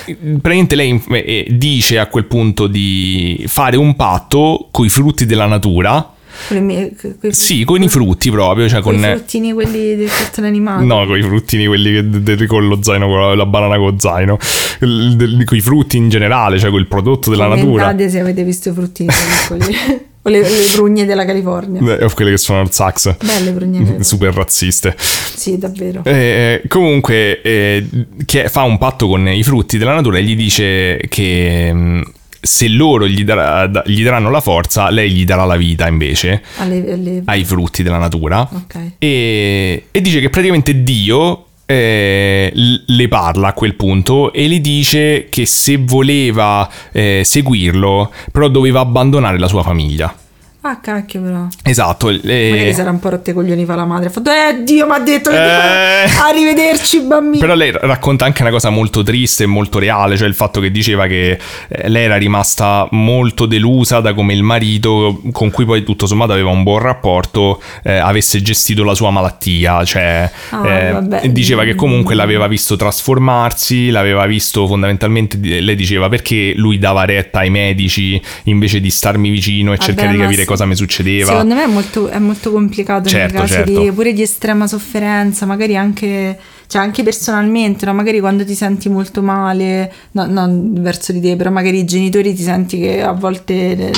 Praticamente lei eh, dice a quel punto di fare un patto con i frutti della natura. Mie, que, sì, con i frutti proprio. Cioè con i fruttini quelli del cartone animato. No, con i fruttini quelli che, con lo zaino, con la banana con zaino. Con i frutti in generale, cioè il prodotto della Commentate natura. se avete visto i fruttini piccoli. (laughs) O le, le prugne della California. Eh, O quelle che suonano il sax. Belle prugne. (laughs) Super razziste. Sì, davvero. Eh, comunque, eh, che fa un patto con i frutti della natura e gli dice che mh, se loro gli, darà- da- gli daranno la forza, lei gli darà la vita invece Alle, alle- ai frutti della natura. Ok. E, e dice che praticamente Dio eh, le parla a quel punto e le dice che se voleva eh, seguirlo, però doveva abbandonare la sua famiglia. Ah, cacchio, però. Esatto. eh, Magari sarà un po' rotte coglioni fa la madre. Ha fatto, eh, Dio mi ha detto Eh. (laughs) Arrivederci, bambino. Però lei racconta anche una cosa molto triste e molto reale, cioè il fatto che diceva che eh, lei era rimasta molto delusa da come il marito, con cui poi tutto sommato aveva un buon rapporto, eh, avesse gestito la sua malattia. Cioè, Ah, eh, diceva che comunque l'aveva visto trasformarsi, l'aveva visto fondamentalmente, lei diceva perché lui dava retta ai medici invece di starmi vicino e Vabbè, cercare di capire. Cosa mi succedeva. Secondo me è molto, è molto complicato Certo, nei casi certo. di, pure di estrema sofferenza, magari anche, cioè anche personalmente, no? magari quando ti senti molto male, no, non verso di te, però magari i genitori ti senti che a volte, eh,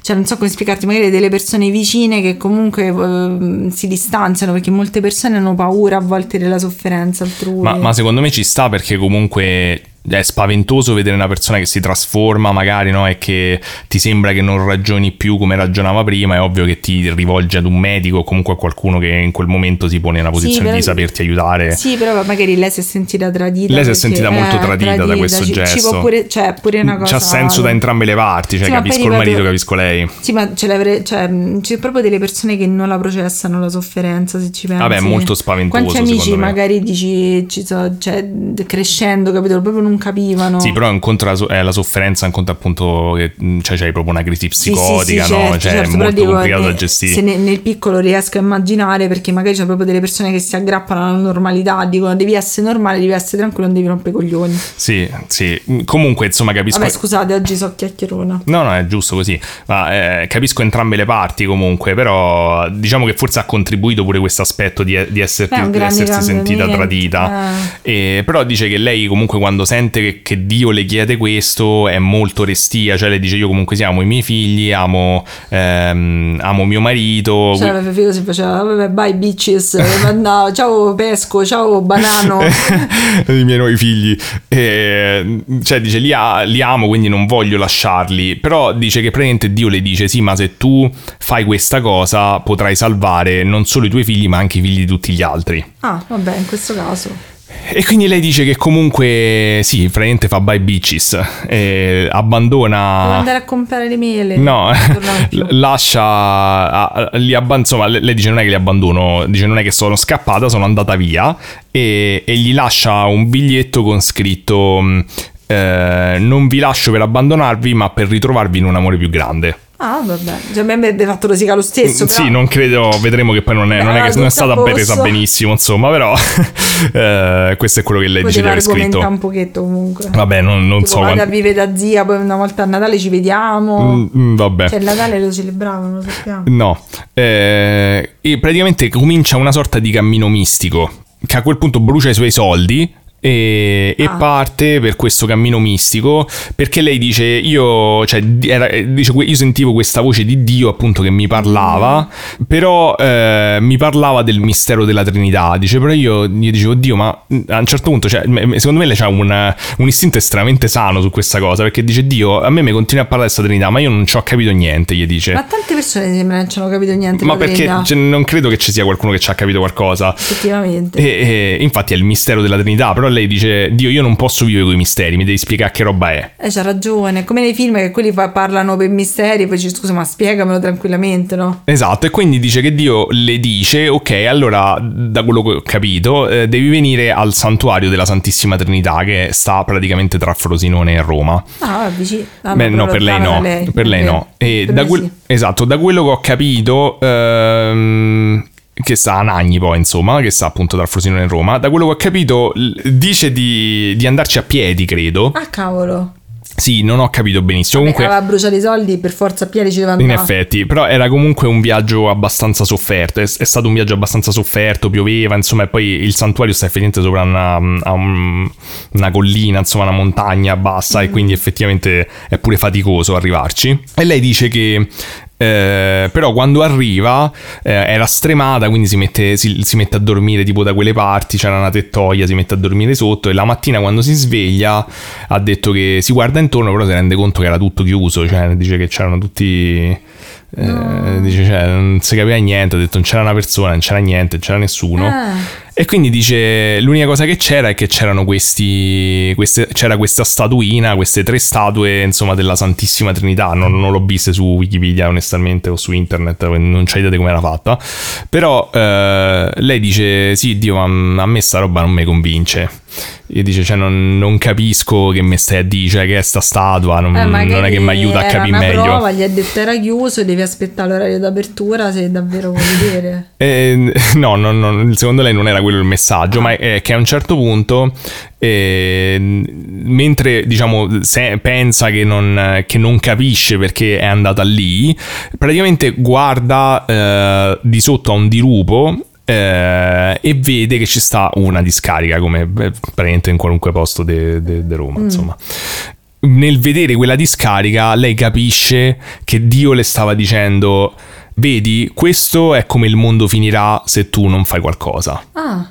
cioè non so come spiegarti, magari delle persone vicine che comunque eh, si distanziano perché molte persone hanno paura a volte della sofferenza altrui. Ma, ma secondo me ci sta perché comunque è spaventoso vedere una persona che si trasforma magari no? e che ti sembra che non ragioni più come ragionava prima, è ovvio che ti rivolgi ad un medico o comunque a qualcuno che in quel momento si pone nella Sì, posizione però- di saperti aiutare. Sì, però magari lei si è sentita tradita. Lei si è perché- sentita molto eh, tradita da questo ci, Ci gesto. può pure, cioè, pure una cosa. C'ha senso da entrambe le parti, cioè Sì, ma capisco il marito, capisco lei. Sì, ma cioè, mh, c'è proprio delle persone che non la processano la sofferenza, se ci pensi. Vabbè, è molto spaventoso, Quanti amici magari dici, ci so, cioè, crescendo, capito, proprio non capivano. Sì, però incontra eh, la sofferenza, incontra appunto che mh, cioè, c'hai proprio una crisi Sì, sì, psicotica, sì, no? certo, Cioè, certo, è molto dico, complicato da eh, gestire. Se ne- nel piccolo riesco a immaginare perché magari c'è proprio delle persone che si aggrappano alla normalità, dicono devi essere normale, devi essere tranquillo, non devi rompere i coglioni. Sì, sì. Comunque, insomma, capisco. Vabbè, scusate, oggi so chiacchierona. No, no, è giusto così. Ma eh, capisco entrambe le parti comunque, però diciamo che forse ha contribuito pure questo aspetto di, di esserti- Beh, di essersi sentita tradita. E- però dice che lei comunque quando sente che, che Dio le chiede questo è molto restia, cioè le dice io comunque sì, amo i miei figli, amo, ehm, amo mio marito. Cioè, aveva figo si faceva, vabbè, bye bitches, no, ciao pesco, ciao banano. (laughs) i miei nuovi figli E, cioè dice li, ha- li amo quindi non voglio lasciarli però dice che praticamente Dio le dice sì ma se tu fai questa cosa potrai salvare non solo i tuoi figli ma anche i figli di tutti gli altri Ah, vabbè, in questo caso. E quindi lei dice che comunque sì praticamente fa bye bitches e Devo abbandona andare a comprare le mele. No, (laughs) lascia, li abba- insomma, le- lei dice non è che li abbandono, dice non è che sono scappata, sono andata via e, e gli lascia un biglietto con scritto mh, eh, non vi lascio per abbandonarvi ma per ritrovarvi in un amore più grande. Ah, vabbè. Cioè, a me mi avrebbe fatto rosica lo stesso. però- Sì, non credo, vedremo che poi non è, non è, che, non è stata presa benissimo, insomma, però (laughs) eh, questo è quello che lei dice di aver scritto. un pochetto comunque. Vabbè, non, non Tipo, so vado quanto... a vivere da zia, poi una volta a Natale ci vediamo. Mm, mm, vabbè. Cioè, il Natale lo celebravano, lo sappiamo. No, eh, e praticamente comincia una sorta di cammino mistico che a quel punto brucia i suoi soldi. E, e Ah. parte per questo cammino mistico perché lei dice io cioè era- dice io sentivo questa voce di Dio appunto che mi parlava però eh, mi parlava del mistero della Trinità dice però io gli dicevo Dio ma a un certo punto cioè, secondo me lei ha un, un istinto estremamente sano su questa cosa perché dice Dio a me mi continua a parlare di questa Trinità ma io non ci ho capito niente gli dice Ma tante persone sembra non ci hanno capito niente. ma perché cioè, non credo che ci sia qualcuno che ci ha capito qualcosa. Effettivamente. E, e infatti è il mistero della Trinità, però lei dice, Dio io non posso vivere con i misteri, mi devi spiegare che roba è. Eh, c'ha ragione. Come nei film che quelli parlano per misteri, poi dici scusa, ma spiegamelo tranquillamente, no? Esatto, e quindi dice che Dio le dice, ok, allora da quello che ho capito, eh, devi venire al santuario della Santissima Trinità che sta praticamente tra Frosinone e Roma. Ah, vicino. Ah, Beh, no, per lei no, lei. per lei Ok. no. E da quel- sì. Esatto, da quello che ho capito, ehm, che sta a Nagni poi, insomma, che sta appunto tra Frosinone e Roma, da quello che ho capito dice di, di andarci a piedi, credo. Ah, cavolo. Sì, non ho capito benissimo. Beh, Comunque... aveva bruciato i soldi, per forza a piedi ci deve In andare. effetti, però era comunque un viaggio abbastanza sofferto, è, è stato un viaggio abbastanza sofferto, pioveva, insomma, e poi il santuario sta effettivamente sopra una, a un- una collina, insomma, una montagna bassa e quindi effettivamente è pure faticoso arrivarci. E lei dice che eh, però quando arriva eh, era stremata, quindi si mette, si, si mette a dormire tipo da quelle parti, c'era una tettoia, si mette a dormire sotto e la mattina quando si sveglia ha detto che si guarda intorno, però si rende conto che era tutto chiuso, cioè dice che c'erano tutti... Eh, No. dice, cioè, non si capiva niente, ha detto non c'era una persona, non c'era niente, non c'era nessuno. Ah. E quindi dice: L'unica cosa che c'era è che c'erano questi. Queste, c'era questa statuina, queste tre statue, insomma, della Santissima Trinità. Non, non l'ho viste su Wikipedia, onestamente, o su internet, non c'ho idea di come era fatta. Però eh, lei dice: Sì, Dio, ma a me sta roba non mi convince. E dice: Cioè, non, non capisco che mi stai a dire, cioè, che è sta statua, non, Eh, non è che mi aiuta a capire meglio. Prova, gli ha detto era chiuso, devi aspettare l'orario d'apertura se davvero vuoi vedere. (laughs) Eh, no, no, no, secondo lei non era quello il messaggio, ma è che a un certo punto, eh, mentre diciamo se- pensa che non, che non capisce perché è andata lì, praticamente guarda eh, di sotto a un dirupo. eh, e vede che ci sta una discarica come beh, praticamente in qualunque posto di Roma insomma nel vedere quella discarica lei capisce che Dio le stava dicendo vedi questo è come il mondo finirà se tu non fai qualcosa Ah,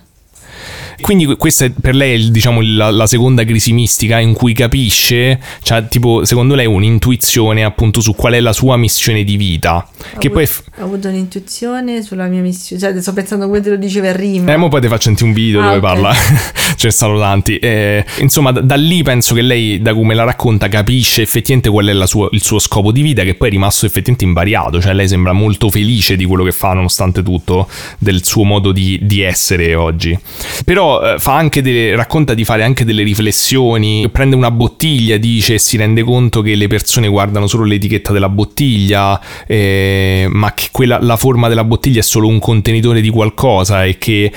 quindi questa è per lei il- diciamo la, la seconda crisi mistica in cui capisce cioè tipo secondo lei un'intuizione appunto su qual è la sua missione di vita che ho, poi avuto, ho avuto un'intuizione sulla mia missione. Cioè, sto pensando come te lo diceva rima. Eh, mo poi ti faccio sentire un video Ah, dove ok. parla, (laughs) stanno tanti. Eh, insomma, da, da lì penso che lei, da come la racconta, capisce effettivamente qual è la sua- il suo scopo di vita, che poi è rimasto effettivamente invariato. Cioè, lei sembra molto felice di quello che fa, nonostante tutto, del suo modo di, di essere oggi. Però eh, fa anche delle, racconta di fare anche delle riflessioni. Prende una bottiglia, dice, e si rende conto che le persone guardano solo l'etichetta della bottiglia, eh, ma che quella, la forma della bottiglia è solo un contenitore di qualcosa e che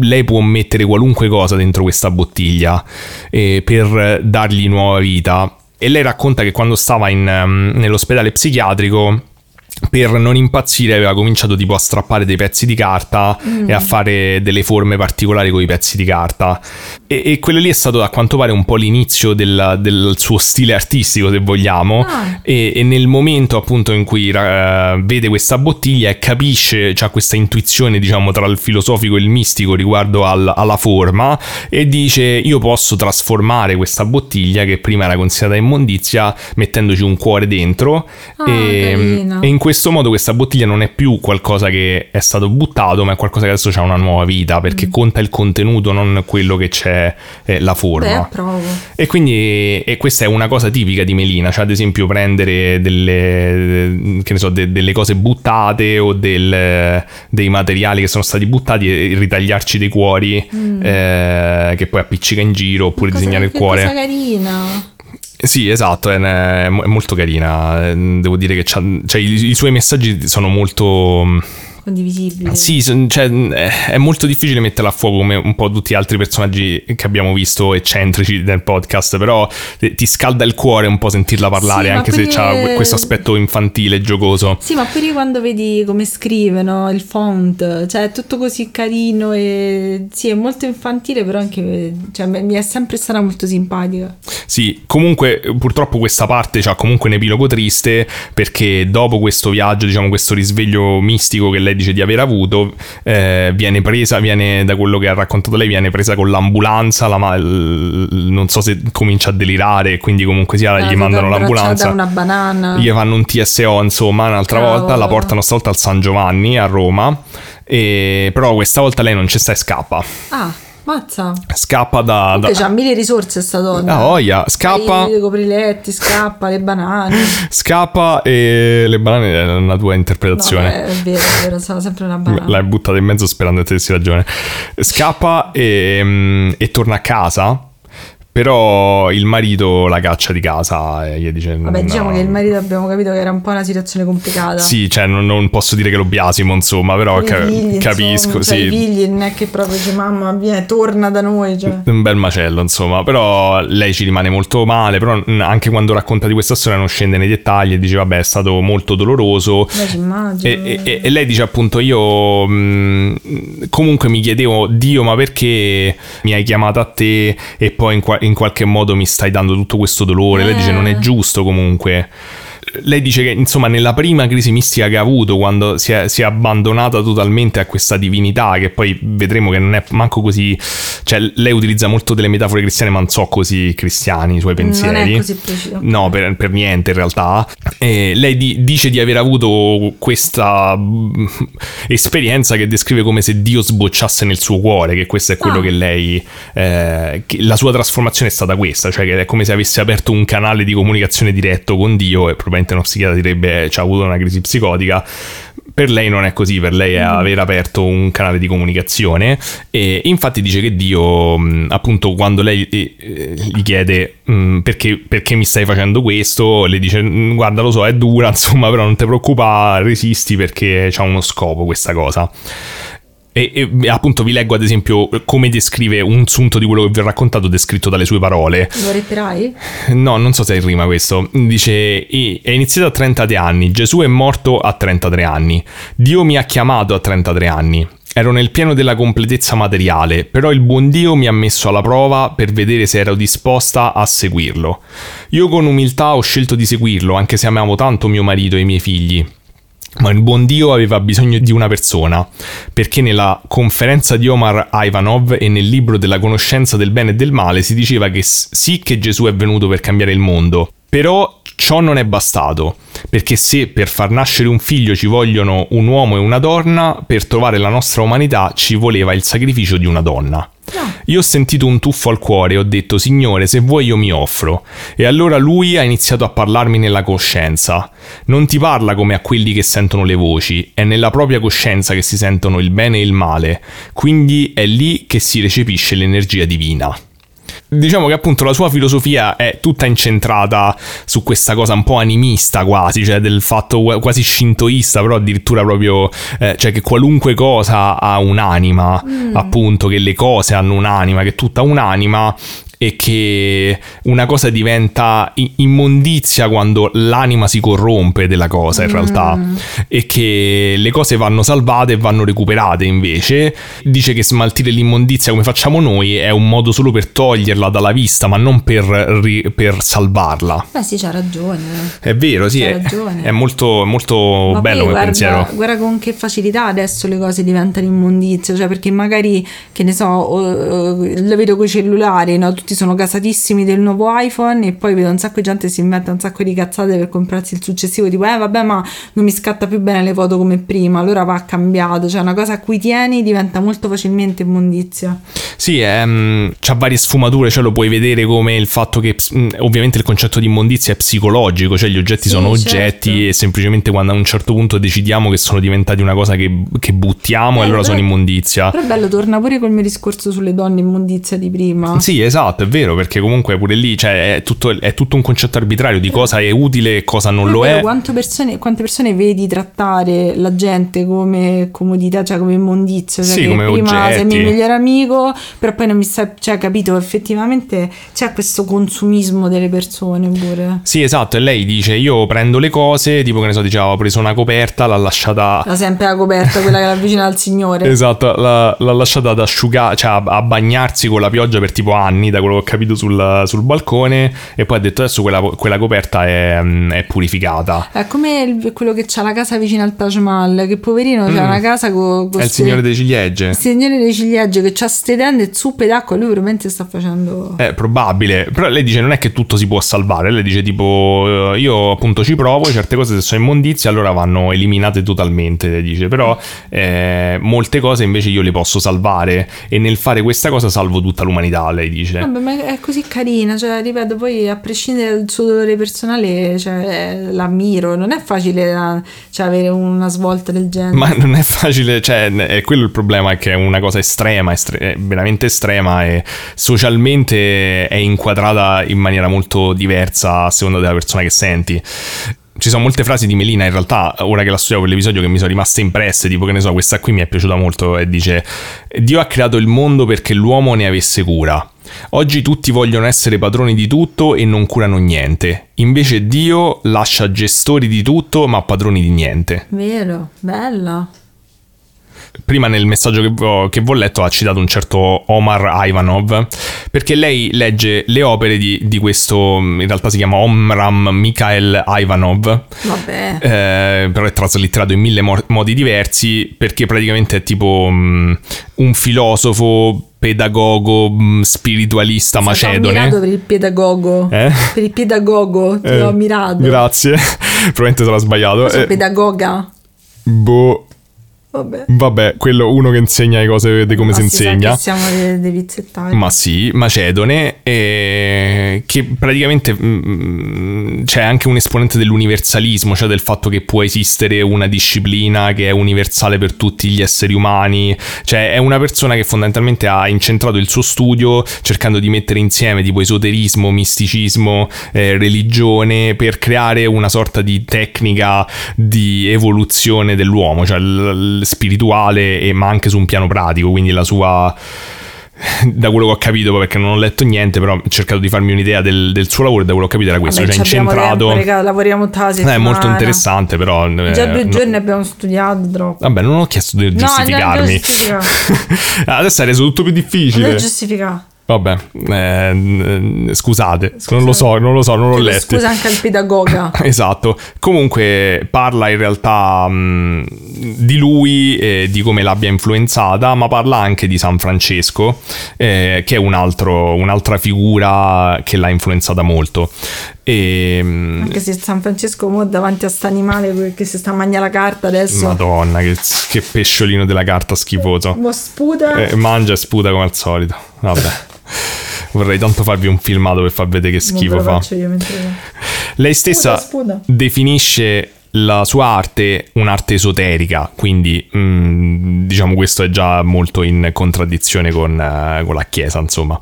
lei può mettere qualunque cosa dentro questa bottiglia eh, per dargli nuova vita. E lei racconta che quando stava in, ehm, nell'ospedale psichiatrico per non impazzire aveva cominciato tipo a strappare dei pezzi di carta e a fare delle forme particolari con i pezzi di carta. E, e quello lì è stato a quanto pare un po' l'inizio del, del suo stile artistico se vogliamo. Ah. e, e nel momento appunto in cui eh, vede questa bottiglia e capisce, ha questa intuizione diciamo tra il filosofico e il mistico riguardo al- alla forma e dice io posso trasformare questa bottiglia che prima era considerata immondizia mettendoci un cuore dentro Ah, e, e in questo modo questa bottiglia non è più qualcosa che è stato buttato ma è qualcosa che adesso ha una nuova vita Mm. perché conta il contenuto non quello che c'è eh, la forma Beh, e quindi e questa è una cosa tipica di Melina, cioè ad esempio prendere delle, che ne so, de- delle cose buttate o del- dei materiali che sono stati buttati e ritagliarci dei cuori eh, che poi appiccica in giro oppure Cosa- disegnare il cuore. Cosa carina. Sì, esatto, è, è molto carina. Devo dire che c'ha- cioè, i, i suoi messaggi sono molto... Condivisibile. Sì, son- cioè, eh, è molto difficile metterla a fuoco come un po' tutti gli altri personaggi che abbiamo visto eccentrici nel podcast, però ti ti scalda il cuore un po' sentirla parlare, Sì, anche se perché- ha questo aspetto infantile, giocoso. Sì, ma pure quando vedi come scrivono il font, cioè è tutto così carino e sì, è molto infantile, però anche cioè, mi mi è sempre stata molto simpatica. Sì, comunque purtroppo questa parte ha comunque un epilogo triste perché dopo questo viaggio, diciamo questo risveglio mistico che lei dice di aver avuto, eh, viene presa, viene da quello che ha raccontato lei, viene presa con l'ambulanza, la l- non so se comincia a delirare, quindi comunque sia Ah, gli mandano l'ambulanza. una banana. Gli fanno un TSO, insomma, un'altra Cavolo. volta, la portano stavolta al San Giovanni a Roma, e, però questa volta lei non c'è sta e scappa. Ah, mazza. Scappa da... da... C'ha mille risorse sta donna. Ah, voglia, scappa... I copriletti, scappa, le banane. (laughs) Scappa e le banane è una tua No, interpretazione. beh, è vero, è vero, sono sempre una banana. L'hai buttata in mezzo sperando che ti dessi ragione. Scappa e, mm, e torna a casa. Però il marito la caccia di casa e gli dice: Vabbè, no. diciamo che il marito abbiamo capito che era un po' una situazione complicata. Sì, cioè non, non posso dire che lo biasimo, insomma, però ca- figli, capisco. insomma, cioè, sì. i figli non è che proprio dice mamma viene, torna da noi. Cioè. Un bel macello, insomma, però lei ci rimane molto male, però mm, anche quando racconta di questa storia non scende nei dettagli e dice vabbè è stato molto doloroso. Beh, immagino. E, e- e lei dice appunto io mh, comunque mi chiedevo Dio ma perché mi hai chiamato a te e poi in, qua- in qualche modo mi stai dando tutto questo dolore lei Eh. dice non è giusto comunque lei dice che insomma nella prima crisi mistica che ha avuto quando si è, si è, abbandonata totalmente a questa divinità che poi vedremo che non è manco così cioè lei utilizza molto delle metafore cristiane ma non so così cristiani i suoi pensieri. non è così preciso. No per, per niente in realtà. E lei di, dice di aver avuto questa mm, esperienza che descrive come se Dio sbocciasse nel suo cuore che questo è quello ah. che lei eh, che la sua trasformazione è stata questa cioè che è come se avesse aperto un canale di comunicazione diretto con Dio e probabilmente uno psichiatra direbbe ci ha avuto una crisi psicotica per lei non è così, per lei è mm. aver aperto un canale di comunicazione e infatti dice che Dio, appunto, quando lei eh, gli chiede perché, perché, mi stai facendo questo, le dice guarda lo so è dura, (laughs) insomma, però non ti preoccupare, resisti perché c'ha uno scopo questa cosa. E, e, appunto vi leggo ad esempio come descrive un sunto di quello che vi ho raccontato descritto dalle sue parole. Lo ripeterai? No, non so se è in rima questo. Dice, è iniziato a 33 anni, Gesù è morto a 33 anni, Dio mi ha chiamato a 33 anni. Ero nel pieno della completezza materiale, però il buon Dio mi ha messo alla prova per vedere se ero disposta a seguirlo. Io con umiltà ho scelto di seguirlo, anche se amavo tanto mio marito e i miei figli. Ma il buon Dio aveva bisogno di una persona, perché nella conferenza di Omar Ivanov e nel libro della conoscenza del bene e del male si diceva che sì che Gesù è venuto per cambiare il mondo, però ciò non è bastato, perché se per far nascere un figlio ci vogliono un uomo e una donna, per trovare la nostra umanità ci voleva il sacrificio di una donna. No. Io ho sentito un tuffo al cuore e ho detto Signore, se vuoi io mi offro. E allora lui ha iniziato a parlarmi nella coscienza. Non ti parla come a quelli che sentono le voci, è nella propria coscienza che si sentono il bene e il male, quindi è lì che si recepisce l'energia divina diciamo che appunto la sua filosofia è tutta incentrata su questa cosa un po' animista quasi, cioè del fatto quasi shintoista, però addirittura proprio, eh, cioè che qualunque cosa ha un'anima, mm. appunto, che le cose hanno un'anima, che tutta un'anima e che una cosa diventa immondizia quando l'anima si corrompe della cosa in realtà mm. e che le cose vanno salvate e vanno recuperate invece. Dice che smaltire l'immondizia come facciamo noi è un modo solo per toglierla dalla vista ma non per, ri- per salvarla. Beh sì c'ha ragione. È vero sì è, è, molto, molto ma bello come guarda, pensiero. guarda con che facilità adesso le cose diventano immondizia cioè perché magari che ne so lo vedo con i cellulari no? Tutti sono gasatissimi del nuovo iPhone e poi vedo un sacco di gente che si inventa un sacco di cazzate per comprarsi il successivo tipo eh vabbè ma non mi scatta più bene le foto come prima allora va cambiato. Cioè una cosa a cui tieni diventa molto facilmente immondizia. Sì ehm, c'ha varie sfumature cioè lo puoi vedere come il fatto che mm, ovviamente il concetto di immondizia è psicologico cioè gli oggetti sì, sono oggetti certo. e semplicemente quando a un certo punto decidiamo che sono diventati una cosa che, che buttiamo eh, e allora sono immondizia. però è bello torna pure col mio discorso sulle donne immondizia di prima. Sì esatto è vero perché comunque pure lì cioè, è, tutto, è, tutto, un concetto arbitrario di cosa è utile e cosa non lo è. Persone, quante persone vedi trattare la gente come comodità, cioè come immondizio? Cioè sì, come prima oggetti. sei mio migliore amico, però poi non mi sai, cioè capito, effettivamente c'è questo consumismo delle persone pure. Sì, esatto, e lei dice io prendo le cose, tipo che ne so, diceva ho preso una coperta, l'ha lasciata... La sempre la coperta, quella che avvicina al Signore. (laughs) Esatto, l'ha, l'ha lasciata ad asciugare, cioè a, a bagnarsi con la pioggia per tipo anni, da quello che ho capito sul, sul balcone e poi ha detto adesso quella, quella coperta è, è, purificata. È come il, quello che c'ha la casa vicino al Taj Mahal, che poverino mm. c'ha una casa con... È il signore delle ciliegie. Il signore delle ciliegie che c'ha ste tende zuppe d'acqua lui veramente sta facendo... È probabile, però lei dice non è che tutto si può salvare, lei dice tipo eh, io appunto ci provo, certe cose se sono immondizia allora vanno eliminate totalmente, lei dice, però eh, molte cose invece io le posso salvare e nel fare questa cosa salvo tutta l'umanità, lei dice. Vabbè, ma è così carina, cioè ripeto, poi a prescindere dal suo dolore personale, cioè, l'ammiro, non è facile cioè, avere una svolta del genere. Ma non è facile, cioè, è quello il problema, è che è una cosa estrema, estre- veramente estrema e socialmente è inquadrata in maniera molto diversa a seconda della persona che senti ci sono molte frasi di Melina in realtà, ora che la studiavo per l'episodio, che mi sono rimaste impresse, tipo che ne so, questa qui mi è piaciuta molto e dice Dio ha creato il mondo perché l'uomo ne avesse cura. Oggi tutti vogliono essere padroni di tutto e non curano niente. Invece Dio lascia gestori di tutto ma padroni di niente. Vero, bella. Prima nel messaggio che, vo- che vi ho letto ha citato un certo Omar Ivanov, perché lei legge le opere di, di questo, in realtà si chiama Omram Mikhail Ivanov, eh, però è traslitterato in mille mo- modi diversi, perché praticamente è tipo mm, un filosofo, pedagogo, mm, spiritualista Ti ho ammirato macedone. per il pedagogo. Eh? Per il pedagogo, ti Eh, ho ammirato. Grazie, (laughs) probabilmente sarà sbagliato. Eh, pedagoga? boh, Vabbè. vabbè, quello uno che insegna le cose di come Ma si sa insegna. siamo dei, dei pizzettari. Ma sì, Macedone, eh, che praticamente mm, c'è anche un esponente dell'universalismo, cioè del fatto che può esistere una disciplina che è universale per tutti gli esseri umani, cioè è una persona che fondamentalmente ha incentrato il suo studio cercando di mettere insieme tipo esoterismo, misticismo, eh, religione per creare una sorta di tecnica di evoluzione dell'uomo, cioè l- spirituale e ma anche su un piano pratico, quindi la sua da quello che ho capito, perché non ho letto niente, però ho cercato di farmi un'idea del, del suo lavoro, da quello che ho capito era questo, Vabbè, cioè incentrato... tempo, raga, lavoriamo tutta la Eh, è molto interessante, però... eh, Già due no- giorni abbiamo studiato troppo. Vabbè, non ho chiesto di No, giustificarmi. giustificare. (laughs) Adesso è reso tutto più Non difficile. Vabbè, eh, scusate, non lo so, non lo so, non l'ho letto. Scusa anche al pedagoga. (laughs) Esatto, comunque parla in realtà mh, di lui e di come l'abbia influenzata, ma parla anche di San Francesco, eh, che è un altro- un'altra figura che l'ha influenzata molto. E, mh, Anche se San Francesco mo davanti a sta animale che si sta a mangiare la carta adesso. Madonna, che, che pesciolino della carta schifoso. Mo sputa. Eh, mangia e sputa come al solito. Vabbè. Vorrei tanto farvi un filmato per far vedere che schifo fa. mentre... Lei stessa sputa. definisce la sua arte un'arte esoterica, quindi mm, diciamo questo è già molto in contraddizione con, eh, con la Chiesa, insomma.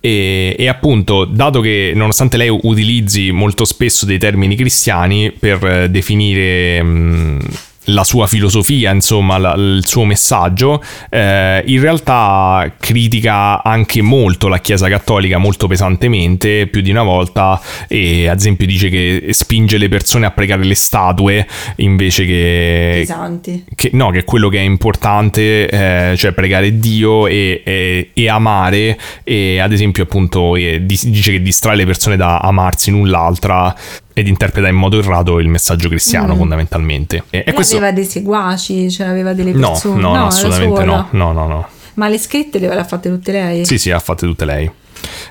E, e appunto, dato che nonostante lei utilizzi molto spesso dei termini cristiani per eh, definire mm, la sua filosofia, insomma, la- il suo messaggio, eh, in realtà critica anche molto la Chiesa Cattolica, molto pesantemente, più di una volta, e ad esempio dice che spinge le persone a pregare le statue invece che, pesanti. che, no, che è quello che è importante, eh, cioè pregare Dio e, e- e amare, e ad esempio appunto di- dice che distrae le persone da amarsi l'un l'altra ed interpreta in modo errato il messaggio cristiano fondamentalmente. E, e questo... aveva dei seguaci, cioè aveva delle No, persone. no, no, era assolutamente no, no, no, no. Ma le scritte le aveva fatte tutte lei? Sì, sì, ha fatte tutte lei.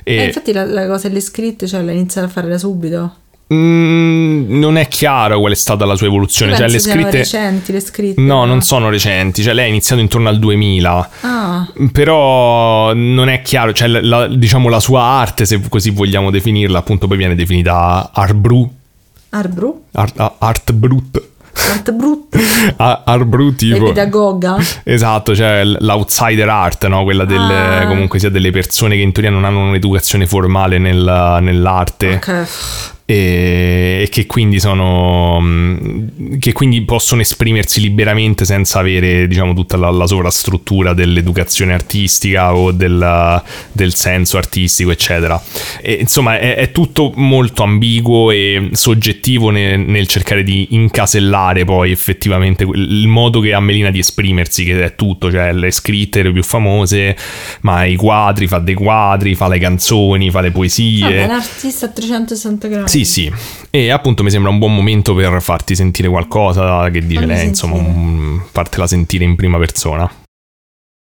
E E, infatti la, la cosa delle scritte, cioè l'ha iniziata a fare da subito. Mm, non è chiaro qual è stata la sua evoluzione, Io cioè le scritte... recenti le scritte. No, non sono recenti, cioè lei ha iniziato intorno al 2000. Ah, Però non è chiaro, cioè la- la- diciamo la sua arte, se così vogliamo definirla, appunto poi viene definita art bru, art, art brut, Art brutto. (laughs) A- art bru E tipo... pedagoga? Esatto, cioè l'outsider art, no? quella del, Ah. comunque sia delle persone che in teoria non hanno un'educazione formale nel- nell'arte. Ok. E, che quindi sono mh, che quindi possono esprimersi liberamente senza avere diciamo tutta la, la sovrastruttura dell'educazione artistica o del, del senso artistico eccetera e, insomma è, è tutto molto ambiguo e soggettivo nel, nel cercare di incasellare poi effettivamente il modo che ha Melina di esprimersi che è tutto cioè le scritte le più famose ma i quadri fa dei quadri fa le canzoni fa le poesie Vabbè, un artista a 360 gradi. sì, sì. E appunto mi sembra un buon momento per farti sentire qualcosa che dice Fammi lei, insomma, sentire. un- fartela sentire in prima persona.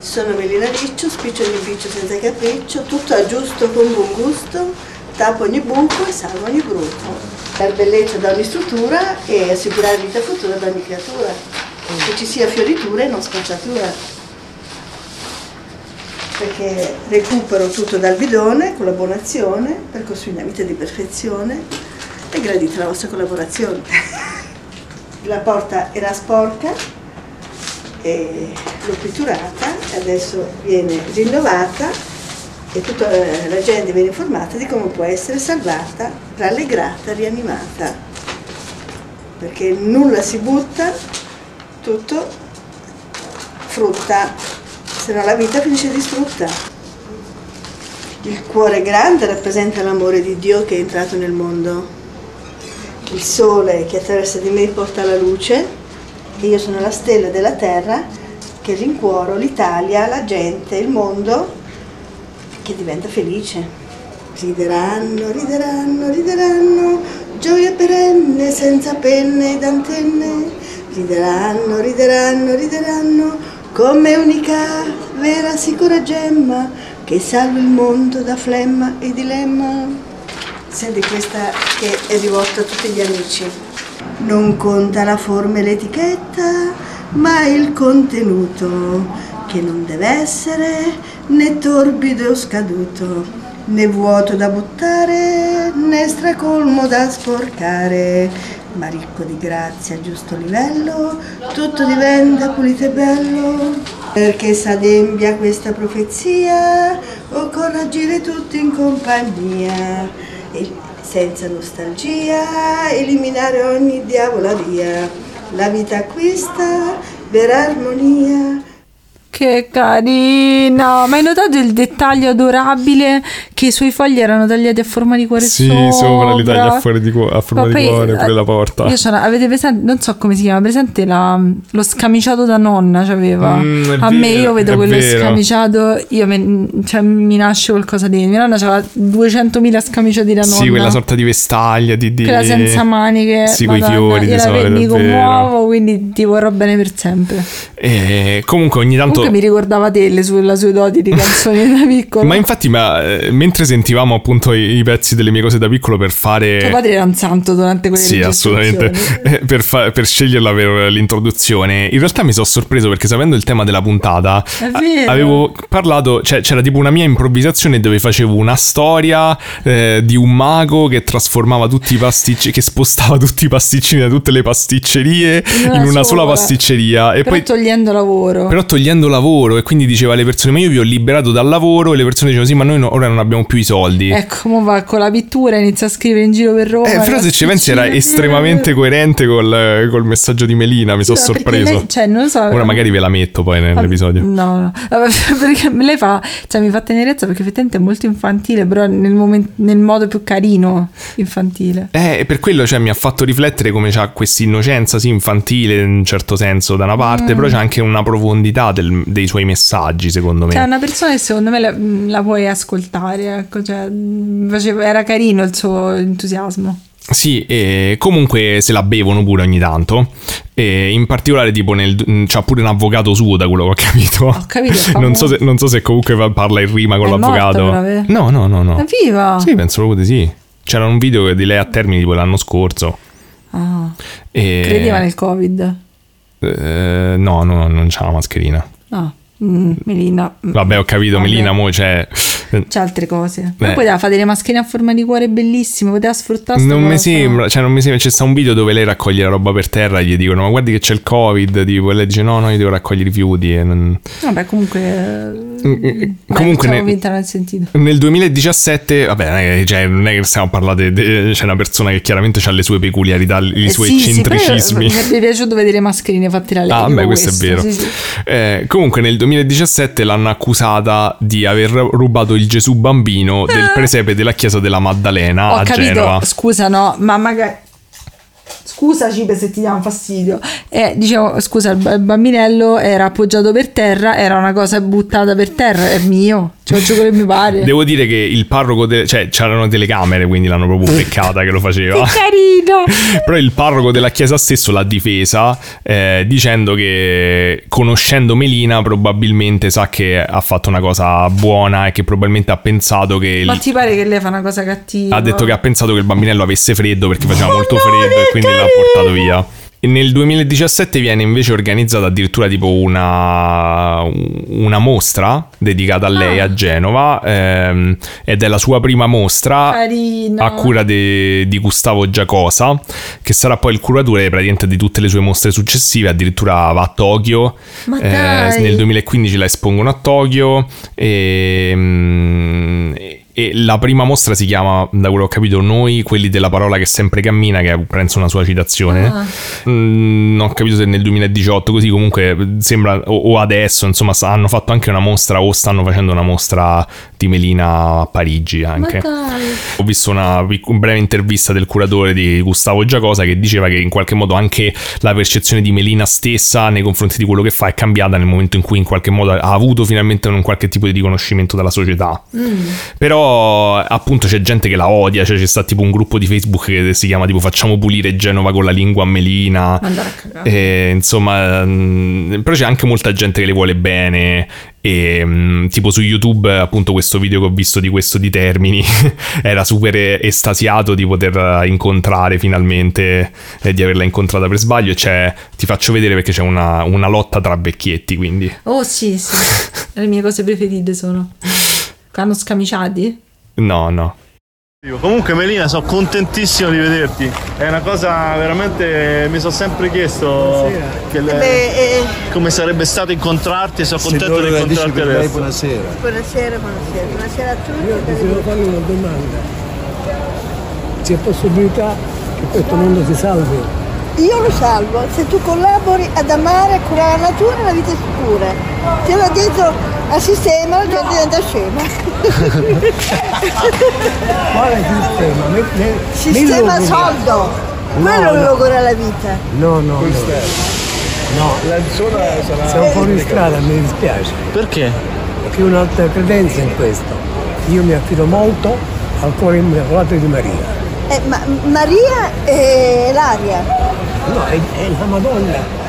Sono Melina Riccio, spiccio di impiccio senza capriccio, tutto aggiusto con buon gusto, tappo ogni buco e salvo ogni bruco. Dar bellezza da ogni struttura e assicurare vita futura ad ogni creatura. Che ci sia fioritura e non spacciatura. Perché recupero tutto dal bidone con la buona azione per costruire una vita di perfezione e gradite la vostra collaborazione. (laughs) La porta era sporca, e l'ho pitturata e adesso viene rinnovata e tutta eh, la gente viene informata di come può essere salvata, rallegrata, rianimata. Perché nulla si butta, tutto frutta, se no la vita finisce distrutta. Il cuore grande rappresenta l'amore di Dio che è entrato nel mondo. Il sole che attraversa di me porta la luce e io sono la stella della terra che rincuoro l'Italia, la gente, il mondo che diventa felice. Rideranno, rideranno, rideranno, gioia perenne senza penne ed antenne. Rideranno, rideranno, rideranno, come unica, vera, sicura gemma che salva il mondo da flemma e dilemma. Senti questa che è rivolta a tutti gli amici. Non conta la forma e l'etichetta, ma il contenuto, che non deve essere né torbido o scaduto, né vuoto da buttare, né stracolmo da sporcare, ma ricco di grazia giusto livello, tutto diventa pulito e bello. Perché s'adempia questa profezia, occorre agire tutti in compagnia, e senza nostalgia, eliminare ogni diavoleria. La vita acquista vera armonia. Che carina! Ma hai notato il dettaglio adorabile che i suoi fogli erano tagliati a forma di cuore Sì, sopra? sopra li taglia a, fuori di cu- a forma Ma di poi, cuore, pure eh, la porta. Io c'era- avete presente, non so come si chiama, presente la- lo scamiciato da nonna c'aveva. Mm, a me vero, io vedo quello vero. scamiciato, io me- cioè, mi nasce qualcosa di... Mia nonna aveva 200.000 scamiciati da nonna. Sì, quella sorta di vestaglia, di... di... Quella senza maniche. Sì, coi Madonna, fiori di la solito, mi commuovo, quindi ti vorrò bene per sempre. E comunque ogni tanto... Comunque mi ricordava te le sue, doti di (laughs) canzoni da piccolo. Ma infatti, ma, eh, mentre sentivamo appunto i, i pezzi delle mie cose da piccolo per fare... Tuo padre era un santo durante quelle Sì, assolutamente. (laughs) per, fa- per sceglierla per l'introduzione, in realtà mi sono sorpreso perché sapendo il tema della puntata, a- avevo parlato, cioè c'era tipo una mia improvvisazione dove facevo una storia eh, di un mago che trasformava tutti i pasticci, che spostava tutti i pasticcini da tutte le pasticcerie in una una, sola sola. pasticceria. E Però poi togliendo lavoro. però togliendo lavoro e quindi diceva alle persone ma io vi ho liberato dal lavoro e le persone dicevano sì ma noi no- ora non abbiamo più i soldi Ecco, come va con la pittura, inizia a scrivere in giro per Roma. eh, però se ci pensi era pasticcini. estremamente coerente col, col messaggio di Melina mi sono Sì, sorpreso lei- cioè, non lo so. ora magari ve la metto poi nell'episodio No, no, (laughs) perché lei fa, cioè mi fa tenerezza perché effettivamente è molto infantile, però nel, momen- nel modo più carino infantile. Eh, per quello cioè, mi ha fatto riflettere come c'ha questa innocenza, sì, infantile in un certo senso da una parte, Mm. però c'è anche una profondità del- dei suoi messaggi, secondo me. Cioè, una persona che secondo me la, la puoi ascoltare, ecco, cioè, faceva- era carino il suo entusiasmo. Sì, e comunque se la bevono pure ogni tanto. E in particolare, tipo, nel, c'ha pure un avvocato suo, da quello che ho capito. Ho capito, (laughs) non, so se, non so se comunque parla in rima con È morto, l'avvocato. vero? no, no, no, no. È viva! Sì, penso proprio di sì. C'era un video di lei a Termini tipo l'anno scorso. Ah, E... credeva nel covid. Eh, no, no, non c'ha la mascherina. Ah, mm, Melina. mm, Vabbè, ho capito, Vabbè. Melina, mo c'è... C'è altre cose. Beh. Ma poteva fare delle mascherine a forma di cuore bellissime, poteva sfruttare Non mi sembra, cioè non mi sembra, c'è sta un video dove lei raccoglie la roba per terra e gli dicono ma guardi che c'è il covid, tipo, e lei dice no, no, io devo raccogliere i rifiuti e non... Vabbè, comunque. Mm, mm, Vai, comunque facciamo ne- finta non sentito. Nel 2017, vabbè, non è, che- cioè, non è che stiamo a parlare, de- c'è una persona che chiaramente ha le sue peculiarità, i Eh, suoi sì, sì, eccentricismi. mi sarebbe piaciuto vedere mascherine fatte da lei. Ah, beh, questo, è vero. sì, sì. Eh, comunque, nel 2017 l'hanno accusata di aver rubato il Gesù bambino del presepe della chiesa della Maddalena Ho a capito, Genova. scusa, no, ma magari. Scusaci per se ti diamo fastidio. Eh, dicevo, scusa, il il bambinello era appoggiato per terra, era una cosa buttata per terra, è mio. Ci faccio quello che mi pare. Devo dire che il parroco, de- cioè c'erano telecamere, quindi l'hanno proprio beccata che lo faceva. Che carino! (laughs) Però il parroco della chiesa stesso l'ha difesa eh, dicendo che conoscendo Melina probabilmente sa che ha fatto una cosa buona e che probabilmente ha pensato che... il- Ma ti pare che lei fa una cosa cattiva? ha detto che ha pensato che il bambinello avesse freddo perché faceva molto no, freddo e quindi l'ha portato via. E nel 2017 viene invece organizzata addirittura tipo una, una mostra dedicata a lei Ah. a Genova ehm, ed è la sua prima mostra Carino. a cura de- di Gustavo Giacosa che sarà poi il curatore praticamente di tutte le sue mostre successive addirittura va a Tokyo Eh, nel 2015 la espongono a Tokyo e, mm, e- e la prima mostra si chiama, da quello che ho capito, Noi, quelli della parola che sempre cammina, che è penso una sua citazione. Ah. Mm, non ho capito se nel 2018, così comunque sembra, o, o adesso, insomma, hanno fatto anche una mostra o stanno facendo una mostra di Melina a Parigi anche. Ho visto una, una breve intervista del curatore di Gustavo Giacosa che diceva che in qualche modo anche la percezione di Melina stessa nei confronti di quello che fa è cambiata nel momento in cui in qualche modo ha avuto finalmente un qualche tipo di riconoscimento dalla società. Mm. Però appunto c'è gente che la odia, cioè c'è stato tipo un gruppo di Facebook che si chiama tipo facciamo pulire Genova con la lingua a Melina. E, insomma, mm, però c'è anche molta gente che le vuole bene e mm, tipo su YouTube appunto questo video che ho visto di questo di Termini (laughs) era super estasiato di poter incontrare finalmente e di averla incontrata per sbaglio. E c'è, ti faccio vedere perché c'è una, una lotta tra vecchietti quindi. Oh sì sì. (laughs) Le mie cose preferite sono hanno scamiciati? no no Comunque Melina sono contentissimo di vederti, è una cosa veramente mi sono sempre chiesto le, Beh, eh, come sarebbe stato incontrarti e sono contento di incontrarti adesso. Buonasera. Buonasera, buonasera, buonasera a tutti. Io devo fare una domanda. C'è possibilità che questo mondo si salvi? Io lo salvo, se tu collabori ad amare, a curare la natura la vita è sicura. Se va dietro al sistema la gente diventa scema. (laughs) Quale sistema? Me, me, sistema soldo, quello è il logo della vita. No, no, no. No, la zona sarà... Siamo fuori strada, mi dispiace. Perché? Perché ho un'altra credenza in questo. Io mi affido molto al cuore immacolato di Maria. Eh, ma Maria è l'aria. No, è, è la Madonna.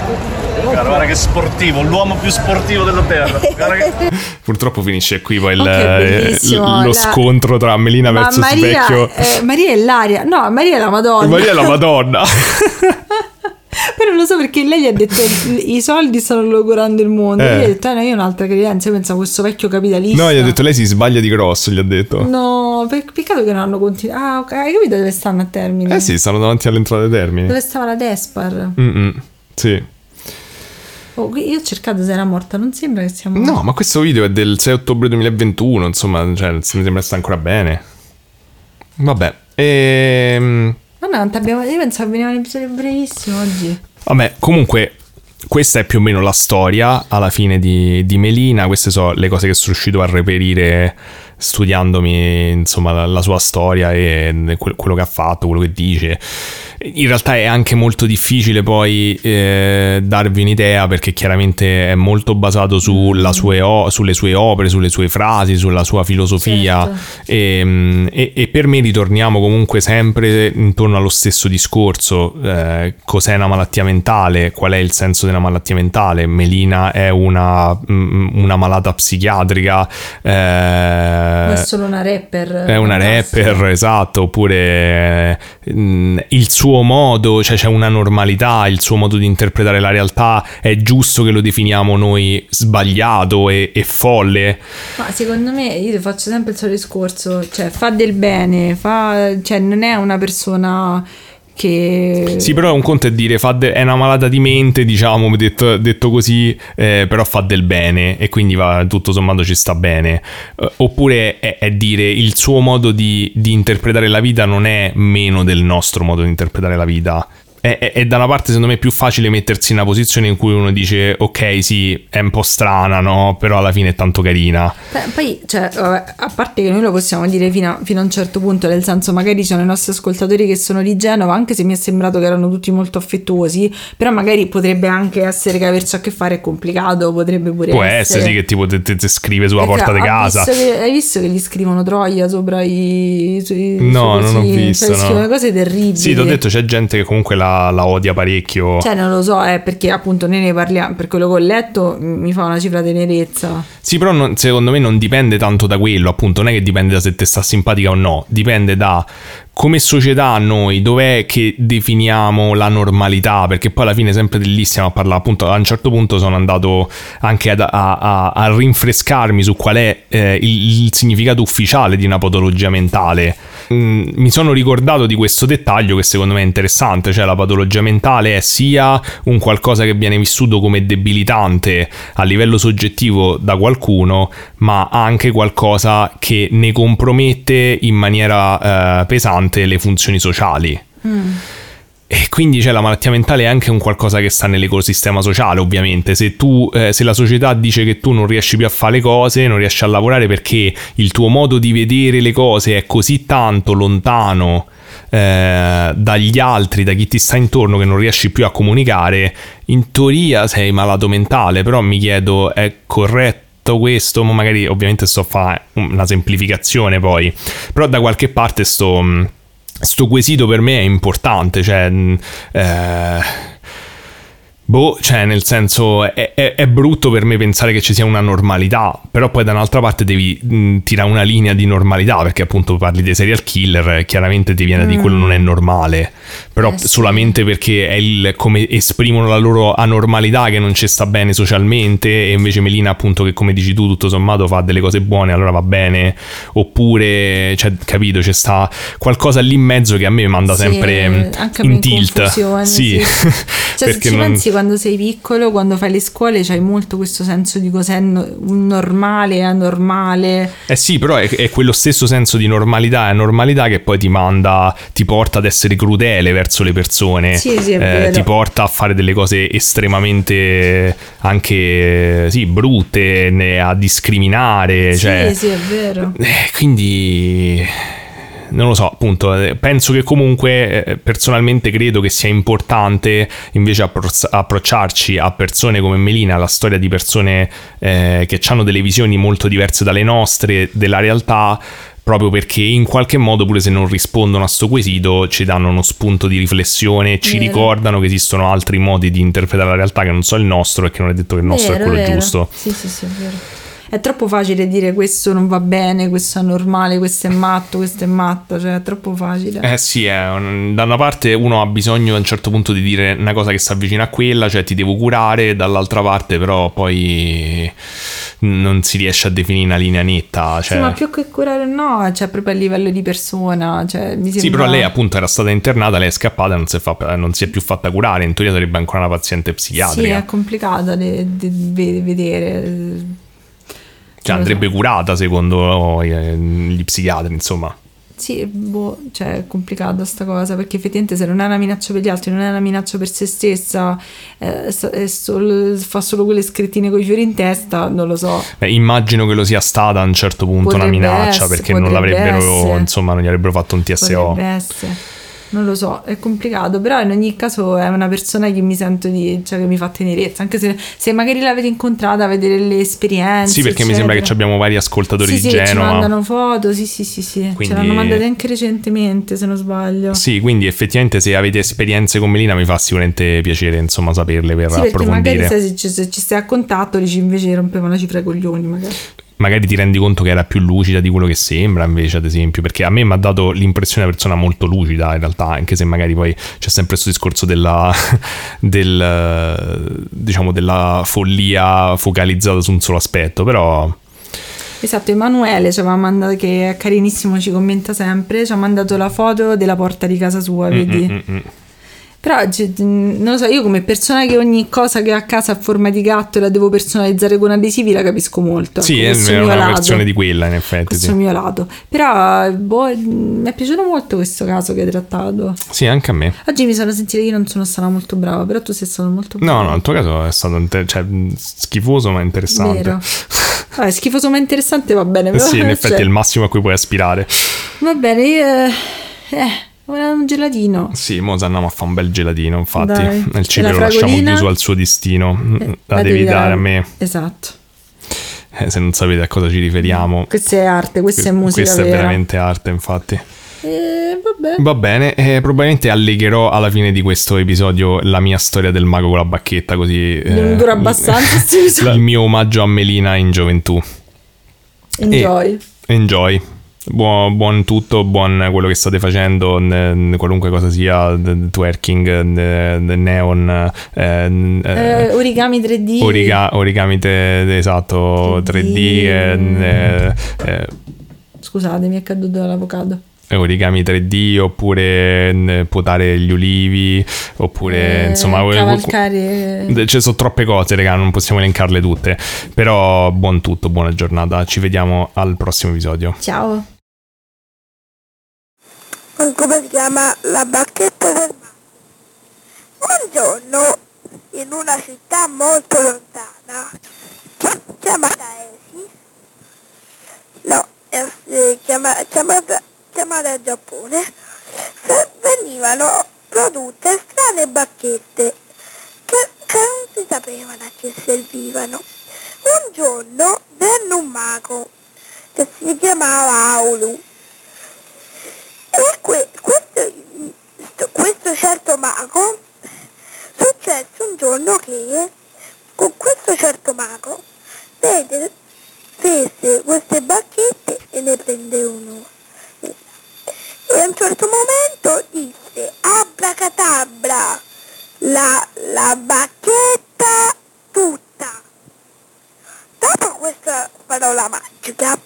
Guarda, guarda che sportivo, l'uomo più sportivo della terra. Che... (laughs) Purtroppo finisce qui poi il, l- lo la... scontro tra Melina Ma versus Maria, Vecchio. Eh, Maria è l'aria. No, Maria è la Madonna. Maria è la Madonna. (laughs) (laughs) Però non lo so perché lei gli ha detto (laughs) i soldi stanno logorando il mondo. Eh. Gli ha detto, eh, no, io ho un'altra credenza. Io pensavo a questo vecchio capitalista. No, gli ha detto lei si sbaglia di grosso. Gli ha detto. No, per, peccato che non hanno continuato. Ah, ok. Hai capito dove stanno a termine? Eh sì, stanno davanti all'entrata dei termini. Dove stava la Despar? Mm-mm. Sì. Oh, io ho cercato se era morta, non sembra che sia morta. No, ma questo video è del 6 ottobre 2021, insomma, cioè, mi sembra sta ancora bene. Vabbè, ehm... Ma no, abbiamo... io pensavo veniva un episodio brevissimo oggi. Vabbè, comunque, questa è più o meno la storia alla fine di, di Melina. Queste sono le cose che sono riuscito a reperire studiandomi, insomma, la, la sua storia e quello che ha fatto, quello che dice in realtà è anche molto difficile poi eh, darvi un'idea perché chiaramente è molto basato sue o- sulle sue opere, sulle sue frasi, sulla sua filosofia certo. e, ehm, e, e, per me ritorniamo comunque sempre intorno allo stesso discorso, eh, cos'è una malattia mentale, qual è il senso della malattia mentale, Melina è una, mm, una malata psichiatrica, eh, è solo una rapper. È una rapper, esatto, oppure mm, il suo suo modo, cioè c'è una normalità, il suo modo di interpretare la realtà, è giusto che lo definiamo noi sbagliato e, e folle? Ma secondo me, io faccio sempre il suo discorso, cioè fa del bene, fa, cioè non è una persona che... Sì, però un conto è dire de- è una malata di mente, diciamo, detto, detto così, eh, però fa del bene e quindi va, tutto sommato ci sta bene. Uh, oppure è, è, dire il suo modo di, di interpretare la vita non è meno del nostro modo di interpretare la vita è, è, è, da una parte secondo me più facile mettersi in una posizione in cui uno dice ok sì è un po' strana no? Però alla fine è tanto carina. Beh, poi cioè a parte che noi lo possiamo dire fino a, fino a, un certo punto nel senso magari sono i nostri ascoltatori che sono di Genova anche se mi è sembrato che erano tutti molto affettuosi però magari potrebbe anche essere che averci a che fare è complicato potrebbe pure può essere. essere sì che tipo te, te, te scrive sulla porta di casa. visto che, hai visto che gli scrivono troia sopra i, i no non ho visto cioè, no. scrivono cose terribili. Sì ti ho detto c'è gente che comunque la la, odia parecchio. Cioè, non lo so, è perché appunto noi ne parliamo, per quello che ho letto mi fa una cifra tenerezza. Sì, però non, secondo me non dipende tanto da quello, appunto, non è che dipende da se te sta simpatica o no, dipende da come società noi dov'è che definiamo la normalità? Perché poi alla fine sempre di lì stiamo a parlare, appunto a un certo punto sono andato anche ad, a, a, a, rinfrescarmi su qual è eh, il, il, significato ufficiale di una patologia mentale. Mm, mi sono ricordato di questo dettaglio che secondo me è interessante, cioè la patologia mentale è sia un qualcosa che viene vissuto come debilitante a livello soggettivo da qualcuno, ma anche qualcosa che ne compromette in maniera eh, pesante le funzioni sociali. Mm. E quindi cioè, la malattia mentale è anche un qualcosa che sta nell'ecosistema sociale, ovviamente. Se, tu, eh, se la società dice che tu non riesci più a fare le cose, non riesci a lavorare perché il tuo modo di vedere le cose è così tanto lontano eh, dagli altri, da chi ti sta intorno, che non riesci più a comunicare, in teoria sei malato mentale, però mi chiedo, è corretto? questo, magari ovviamente sto a fare una semplificazione poi, però da qualche parte sto quesito per me è importante, cioè... Eh, Boh, cioè nel senso è, è, è, brutto per me pensare che ci sia una normalità, però poi da un'altra parte devi mh, tirare una linea di normalità perché appunto parli dei serial killer, chiaramente ti viene mm. di quello non è normale, però eh, solamente perché è il, come esprimono la loro anormalità che non ci sta bene socialmente e invece Melina appunto che come dici tu tutto sommato fa delle cose buone allora va bene, oppure cioè, capito c'è sta qualcosa lì in mezzo che a me manda sì, sempre in tilt. Sì. sì. (laughs) cioè, perché non... pensi quando sei piccolo, quando fai le scuole, c'hai molto questo senso di cos'è no- normale anormale. Eh sì, però è, è, quello stesso senso di normalità e anormalità che poi ti manda, ti porta ad essere crudele verso le persone. Sì, sì, è eh, ti porta a fare delle cose estremamente anche sì, brutte, a discriminare. Sì, cioè, sì, è vero. Eh, quindi non lo so, appunto, eh, penso che comunque eh, personalmente credo che sia importante invece appro- approcciarci a persone come Melina, la storia di persone eh, che hanno delle visioni molto diverse dalle nostre della realtà proprio perché in qualche modo, pure se non rispondono a sto quesito, ci danno uno spunto di riflessione, ci vero. ricordano che esistono altri modi di interpretare la realtà che non so il nostro e che non è detto che il nostro vero, è quello vero. giusto. Sì, sì, sì, è vero è troppo facile dire questo non va bene, questo è normale, questo è matto, questo è matto, cioè è troppo facile. Eh sì, è un, da una parte uno ha bisogno a un certo punto di dire una cosa che si avvicina a quella, cioè ti devo curare, dall'altra parte però poi non si riesce a definire una linea netta. Cioè... Sì, ma più che curare no, cioè proprio a livello di persona. Cioè, mi sembra... Sì, però lei appunto era stata internata, lei è scappata e non si, fa, non si è più fatta curare, in teoria sarebbe ancora una paziente psichiatrica. Sì, è complicata da vedere cioè andrebbe curata secondo gli psichiatri, insomma. Sì, boh, cioè è complicata sta cosa perché effettivamente se non è una minaccia per gli altri, non è una minaccia per se stessa, eh, solo, fa solo quelle scrittine con i fiori in testa, non lo so. Beh, immagino che lo sia stata a un certo punto potrebbe una minaccia essere, perché non l'avrebbero, essere. insomma, non gli avrebbero fatto un TSO. Potrebbe essere non lo so, è complicato, però in ogni caso è una persona che mi sento di, cioè che mi fa tenerezza, anche se, se magari l'avete incontrata, vedere le esperienze. Sì, perché eccetera. mi sembra che abbiamo vari ascoltatori sì, di sì, Genova. Ci mandano foto, sì, sì, sì, sì. Quindi... Ce l'hanno mandate anche recentemente, se non sbaglio. Sì, quindi effettivamente se avete esperienze con Melina mi fa sicuramente piacere, insomma, saperle per sì, approfondire. magari se, se, se ci stai a contatto dici invece rompeva una cifra ai coglioni, magari magari ti rendi conto che era più lucida di quello che sembra invece ad esempio perché a me mi ha dato l'impressione di una persona molto lucida in realtà anche se magari poi c'è sempre questo discorso della (laughs) del, diciamo della follia focalizzata su un solo aspetto però Esatto, Emanuele ci aveva mandato, che è carinissimo, ci commenta sempre, ci ha mandato la foto della porta di casa sua, vedi? Mm-mm-mm. Però non lo so, io come persona che ogni cosa che ha a casa a forma di gatto la devo personalizzare con adesivi la capisco molto. Sì, è una lato. versione di quella in effetti. Questo sì. mio lato. Però boh, mi è piaciuto molto questo caso che hai trattato. Sì, anche a me. Oggi mi sono sentita che io non sono stata molto brava, però tu sei stato molto bravo. No, no, il tuo caso è stato inter- cioè, schifoso ma interessante. Vero. (laughs) Vabbè, schifoso ma interessante va bene. Però, sì, in (laughs) effetti cioè... è il massimo a cui puoi aspirare. Va bene, io... Eh un gelatino. Sì, mo andiamo a fare un bel gelatino, infatti. Dai. Il cibo lo lasciamo chiuso al suo destino. Eh, la, la devi dare a me. Esatto. Eh, se non sapete a cosa ci riferiamo. Questa è arte, questa que- è musica Questa vera. è veramente arte, infatti. Eh, Va bene, eh, probabilmente allegherò alla fine di questo episodio la mia storia del mago con la bacchetta, così... Non dura abbastanza. (laughs) il mio omaggio a Melina in gioventù. Enjoy. E, enjoy. Buon, buon, tutto, buon quello che state facendo, qualunque cosa sia, twerking, neon, eh, eh, origami 3D. Origa, origami te, esatto, 3D. 3D eh, eh, Scusate, mi è caduto l'avocado. Origami 3D oppure potare gli ulivi oppure eh, insomma cavalcare. ci sono troppe cose raga non possiamo elencarle tutte. Però buon tutto buona giornata. Ci vediamo al prossimo episodio. Ciao come si chiama la bacchetta del Un giorno, in una città molto lontana, chiamata Esi, no, eh, chiama, chiamata, chiamata Giappone, venivano produtte strane bacchette che, che non si sapevano a che servivano. Un giorno venne un mago che si chiamava Aulu que, questo, questo certo mago successe un giorno che con questo certo mago vede, fece queste bacchette e ne prende uno. E a un certo momento disse abracadabra la, la bacchetta tutta. Dopo questa parola magica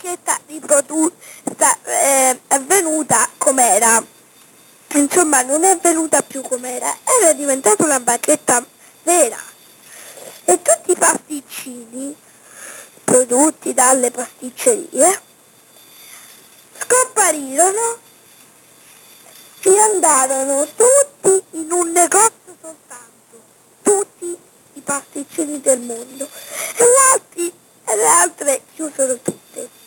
la bacchetta riprodotta eh, è venuta com'era. Insomma non è venuta più com'era era diventata una bacchetta vera. E tutti i pasticcini prodotti dalle pasticcerie scomparirono e andarono tutti in un negozio soltanto. Tutti i pasticcini del mondo. E le altre chiusero tutte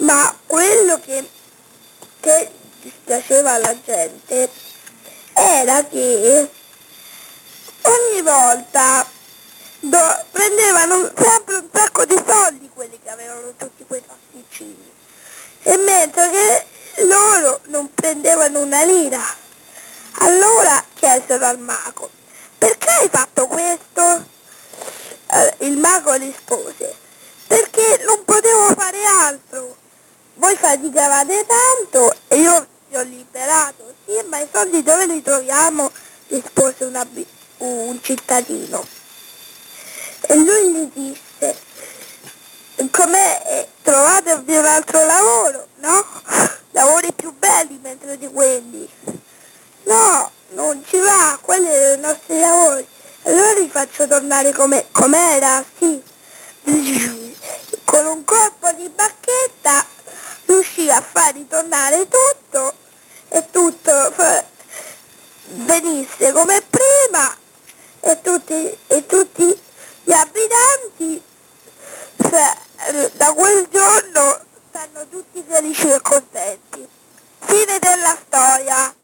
ma quello che, che dispiaceva alla gente era che ogni volta do, prendevano sempre un sacco di soldi quelli che avevano tutti quei pasticcini e mentre che loro non prendevano una lira allora chiesero al mago perché hai fatto questo? Eh, il mago rispose perché non potevo fare altro voi faticavate tanto e io vi ho liberato. Sì, ma i soldi dove li troviamo? rispose una, un cittadino. E lui gli disse, com'è? Trovatevi un altro lavoro, no? (laughs) Lavori più belli mentre di quelli. No, non ci va, quelli sono i nostri lavori. Allora li faccio tornare come, com'era, sì. (laughs) Con un colpo di bacchetta riuscì a far ritornare tutto e tutto venisse come prima e tutti, e tutti gli abitanti cioè, da quel giorno stanno tutti felici e contenti. Fine della storia.